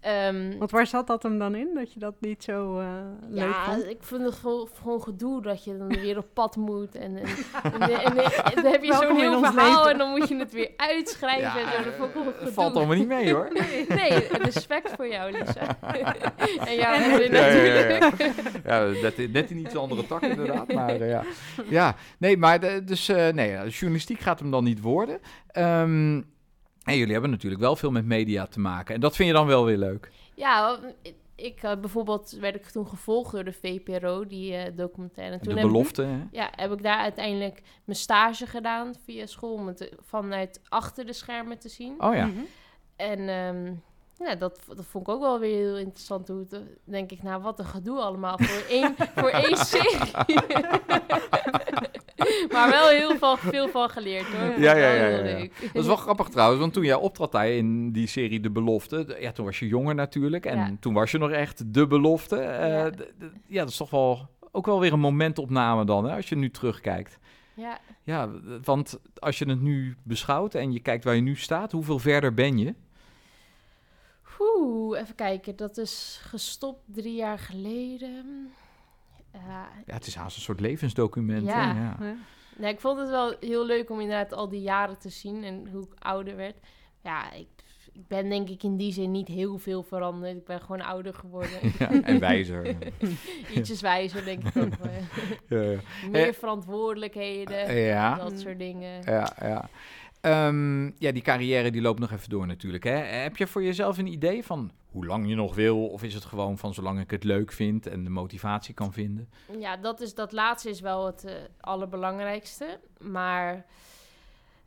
Ehm, Want waar zat dat hem dan in, dat je dat niet zo eh, leuk ja, vond? ik vind het gewoon, gewoon gedoe dat je dan weer op pad moet. En, en, en, en- en- en dan heb je zo'n heel verhaal leven. en dan moet je het weer uitschrijven. en zo. Dat vond ik wel gedoe. valt allemaal niet mee, hoor. Nee, respect voor jou, Lisa. en jou, En- Ja, ja, ja, natuurlijk. ja. Ja, net, net in iets andere tak inderdaad, maar eh, ja. Ja, nee, maar de- dus eh, nee, ja, journalistiek gaat hem dan niet worden. Ehm, en jullie hebben natuurlijk wel veel met media te maken. En dat vind je dan wel weer leuk. Ja, ik, eh, bijvoorbeeld werd ik toen gevolgd door de VPRO, die eh, documentaire. En De toen heb ik- belofte, hè? ja, heb ik daar uiteindelijk mijn stage gedaan via school, om het vanuit achter de schermen te zien. Oh ja. Mhm. En ehm, ja, dat, dat vond ik ook wel weer heel interessant. Hoe het, eh, denk ik, nou, wat een gedoe allemaal voor één, voor één serie. maar wel heel veel, veel van geleerd hoor. Ja, ja, ja. Dat is wel grappig trouwens, want toen jij optrad daar in die serie De Belofte, ja, toen was je jonger natuurlijk. En Ja. toen was je nog echt De Belofte. Eh, Ja. dat is toch wel ook wel weer een momentopname dan, hè, als je nu terugkijkt. Ja, Ja, want als je het nu beschouwt en je kijkt waar je nu staat, hoeveel verder ben je? Oeh, even kijken. Dat is gestopt drie jaar geleden. Ja, Ja, het is haast een soort levensdocument. hè, Ja. Nee, ik vond het wel heel leuk om inderdaad al die jaren te zien en hoe ik ouder werd. Ja, ik, ik ben denk ik in die zin niet heel veel veranderd. Ik ben gewoon ouder geworden. Ja, en wijzer. Ietsjes wijzer, denk ik ook. wel. ja, ja. Meer Eh, verantwoordelijkheden, ja, dat soort dingen. ja, ja. Ehm, ja, die carrière die loopt nog even door natuurlijk. Hè? Heb je voor jezelf een idee van hoe lang je nog wil? Of is het gewoon van zolang ik het leuk vind en de motivatie kan vinden? Ja, dat, is, dat laatste is wel het eh, allerbelangrijkste. Maar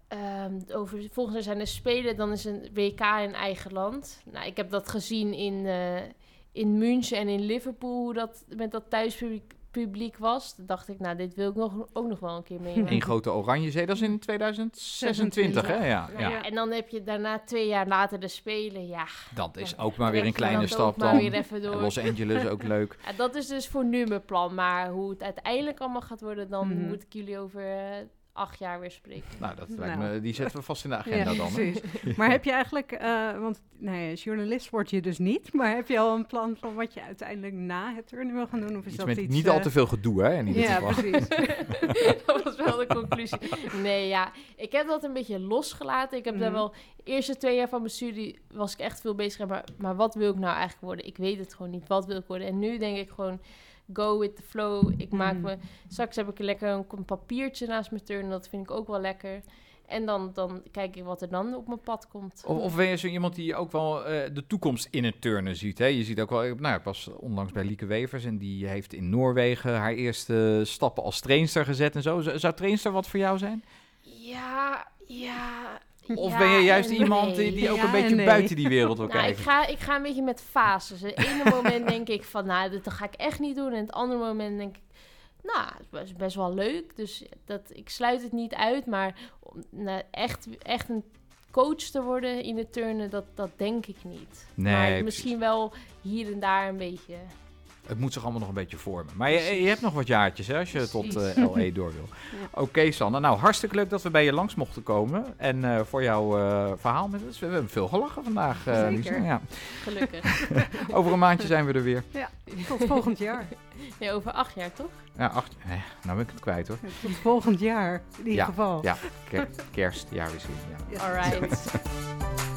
ehm, over, volgens mij zijn er spelen, dan is een WK in eigen land. Nou, ik heb dat gezien in, eh, in München en in Liverpool, hoe dat met dat thuispubliek publiek was. Dacht ik, nou, dit wil ik nog, ook nog wel een keer meemaken. Eén grote oranje zee, dat is in 2026, hè? Ja, ja. ja, En dan heb je daarna twee jaar later de Spelen. Ja, Dat is ook maar weer een kleine stap dan. weer even door. Los Angeles ook leuk. Ja, dat is dus voor nu mijn plan. Maar hoe het uiteindelijk allemaal gaat worden, dan Mhm. moet ik jullie over eh, acht jaar weer spreken. Nou, dat lijkt Nou. me, die zetten we vast in de agenda Ja, dan. hè? precies. Maar heb je eigenlijk, eh, want nee, journalist word je dus niet, maar heb je al een plan van wat je uiteindelijk na het turnen wil gaan doen? Of is Iets dat met iets... niet eh, al te veel gedoe, hè? In ieder Ja, geval. precies. dat was wel de conclusie. Nee, ja, ik heb dat een beetje losgelaten. Ik heb daar Mhm. wel... De eerste twee jaar van mijn studie was ik echt veel bezig. Maar, maar wat wil ik nou eigenlijk worden? Ik weet het gewoon niet. Wat wil ik worden? En nu denk ik gewoon... Go with the flow. Ik maak Mhm. me... Straks heb ik lekker een, een papiertje naast mijn turnen. Dat vind ik ook wel lekker. En dan, dan kijk ik wat er dan op mijn pad komt. Of, of ben je zo iemand die ook wel eh, de toekomst in het turnen ziet? Hè? Je ziet ook wel, nou, ik was onlangs bij Lieke Wevers en die heeft in Noorwegen haar eerste stappen als trainster gezet en zo. Z- Zou trainster wat voor jou zijn? Ja, ja... Of ja ben je juist iemand nee. die, ook Ja een beetje nee. buiten die wereld wil Nou, ik kijken? ga, ik ga een beetje met fases. Het ene moment denk ik van, nou, dit ga ik echt niet doen. En het andere moment denk ik, nou, het is best- wel leuk. Dus dat, ik sluit het niet uit. Maar nou, echt, echt een coach te worden in het turnen, dat, dat denk ik niet. Nee, maar misschien wel hier en daar een beetje. Het moet zich allemaal nog een beetje vormen. Maar je, je hebt nog wat jaartjes hè, als je tot eh, LE door wil. Ja. Oké, Sanne. Nou, hartstikke leuk dat we bij je langs mochten komen. En eh, voor jouw eh, verhaal met ons. We hebben veel gelachen vandaag, eh Zeker. Lisa. Ja. Gelukkig. Over een maandje zijn we er weer. Ja, tot volgend jaar. ja, over acht jaar, toch? Ja, acht. Eh, nou ben ik het kwijt hoor. Tot volgend jaar, in ieder Ja, geval. Ja, ker- kerst, jaarwisseling. Ja. Ja. All right.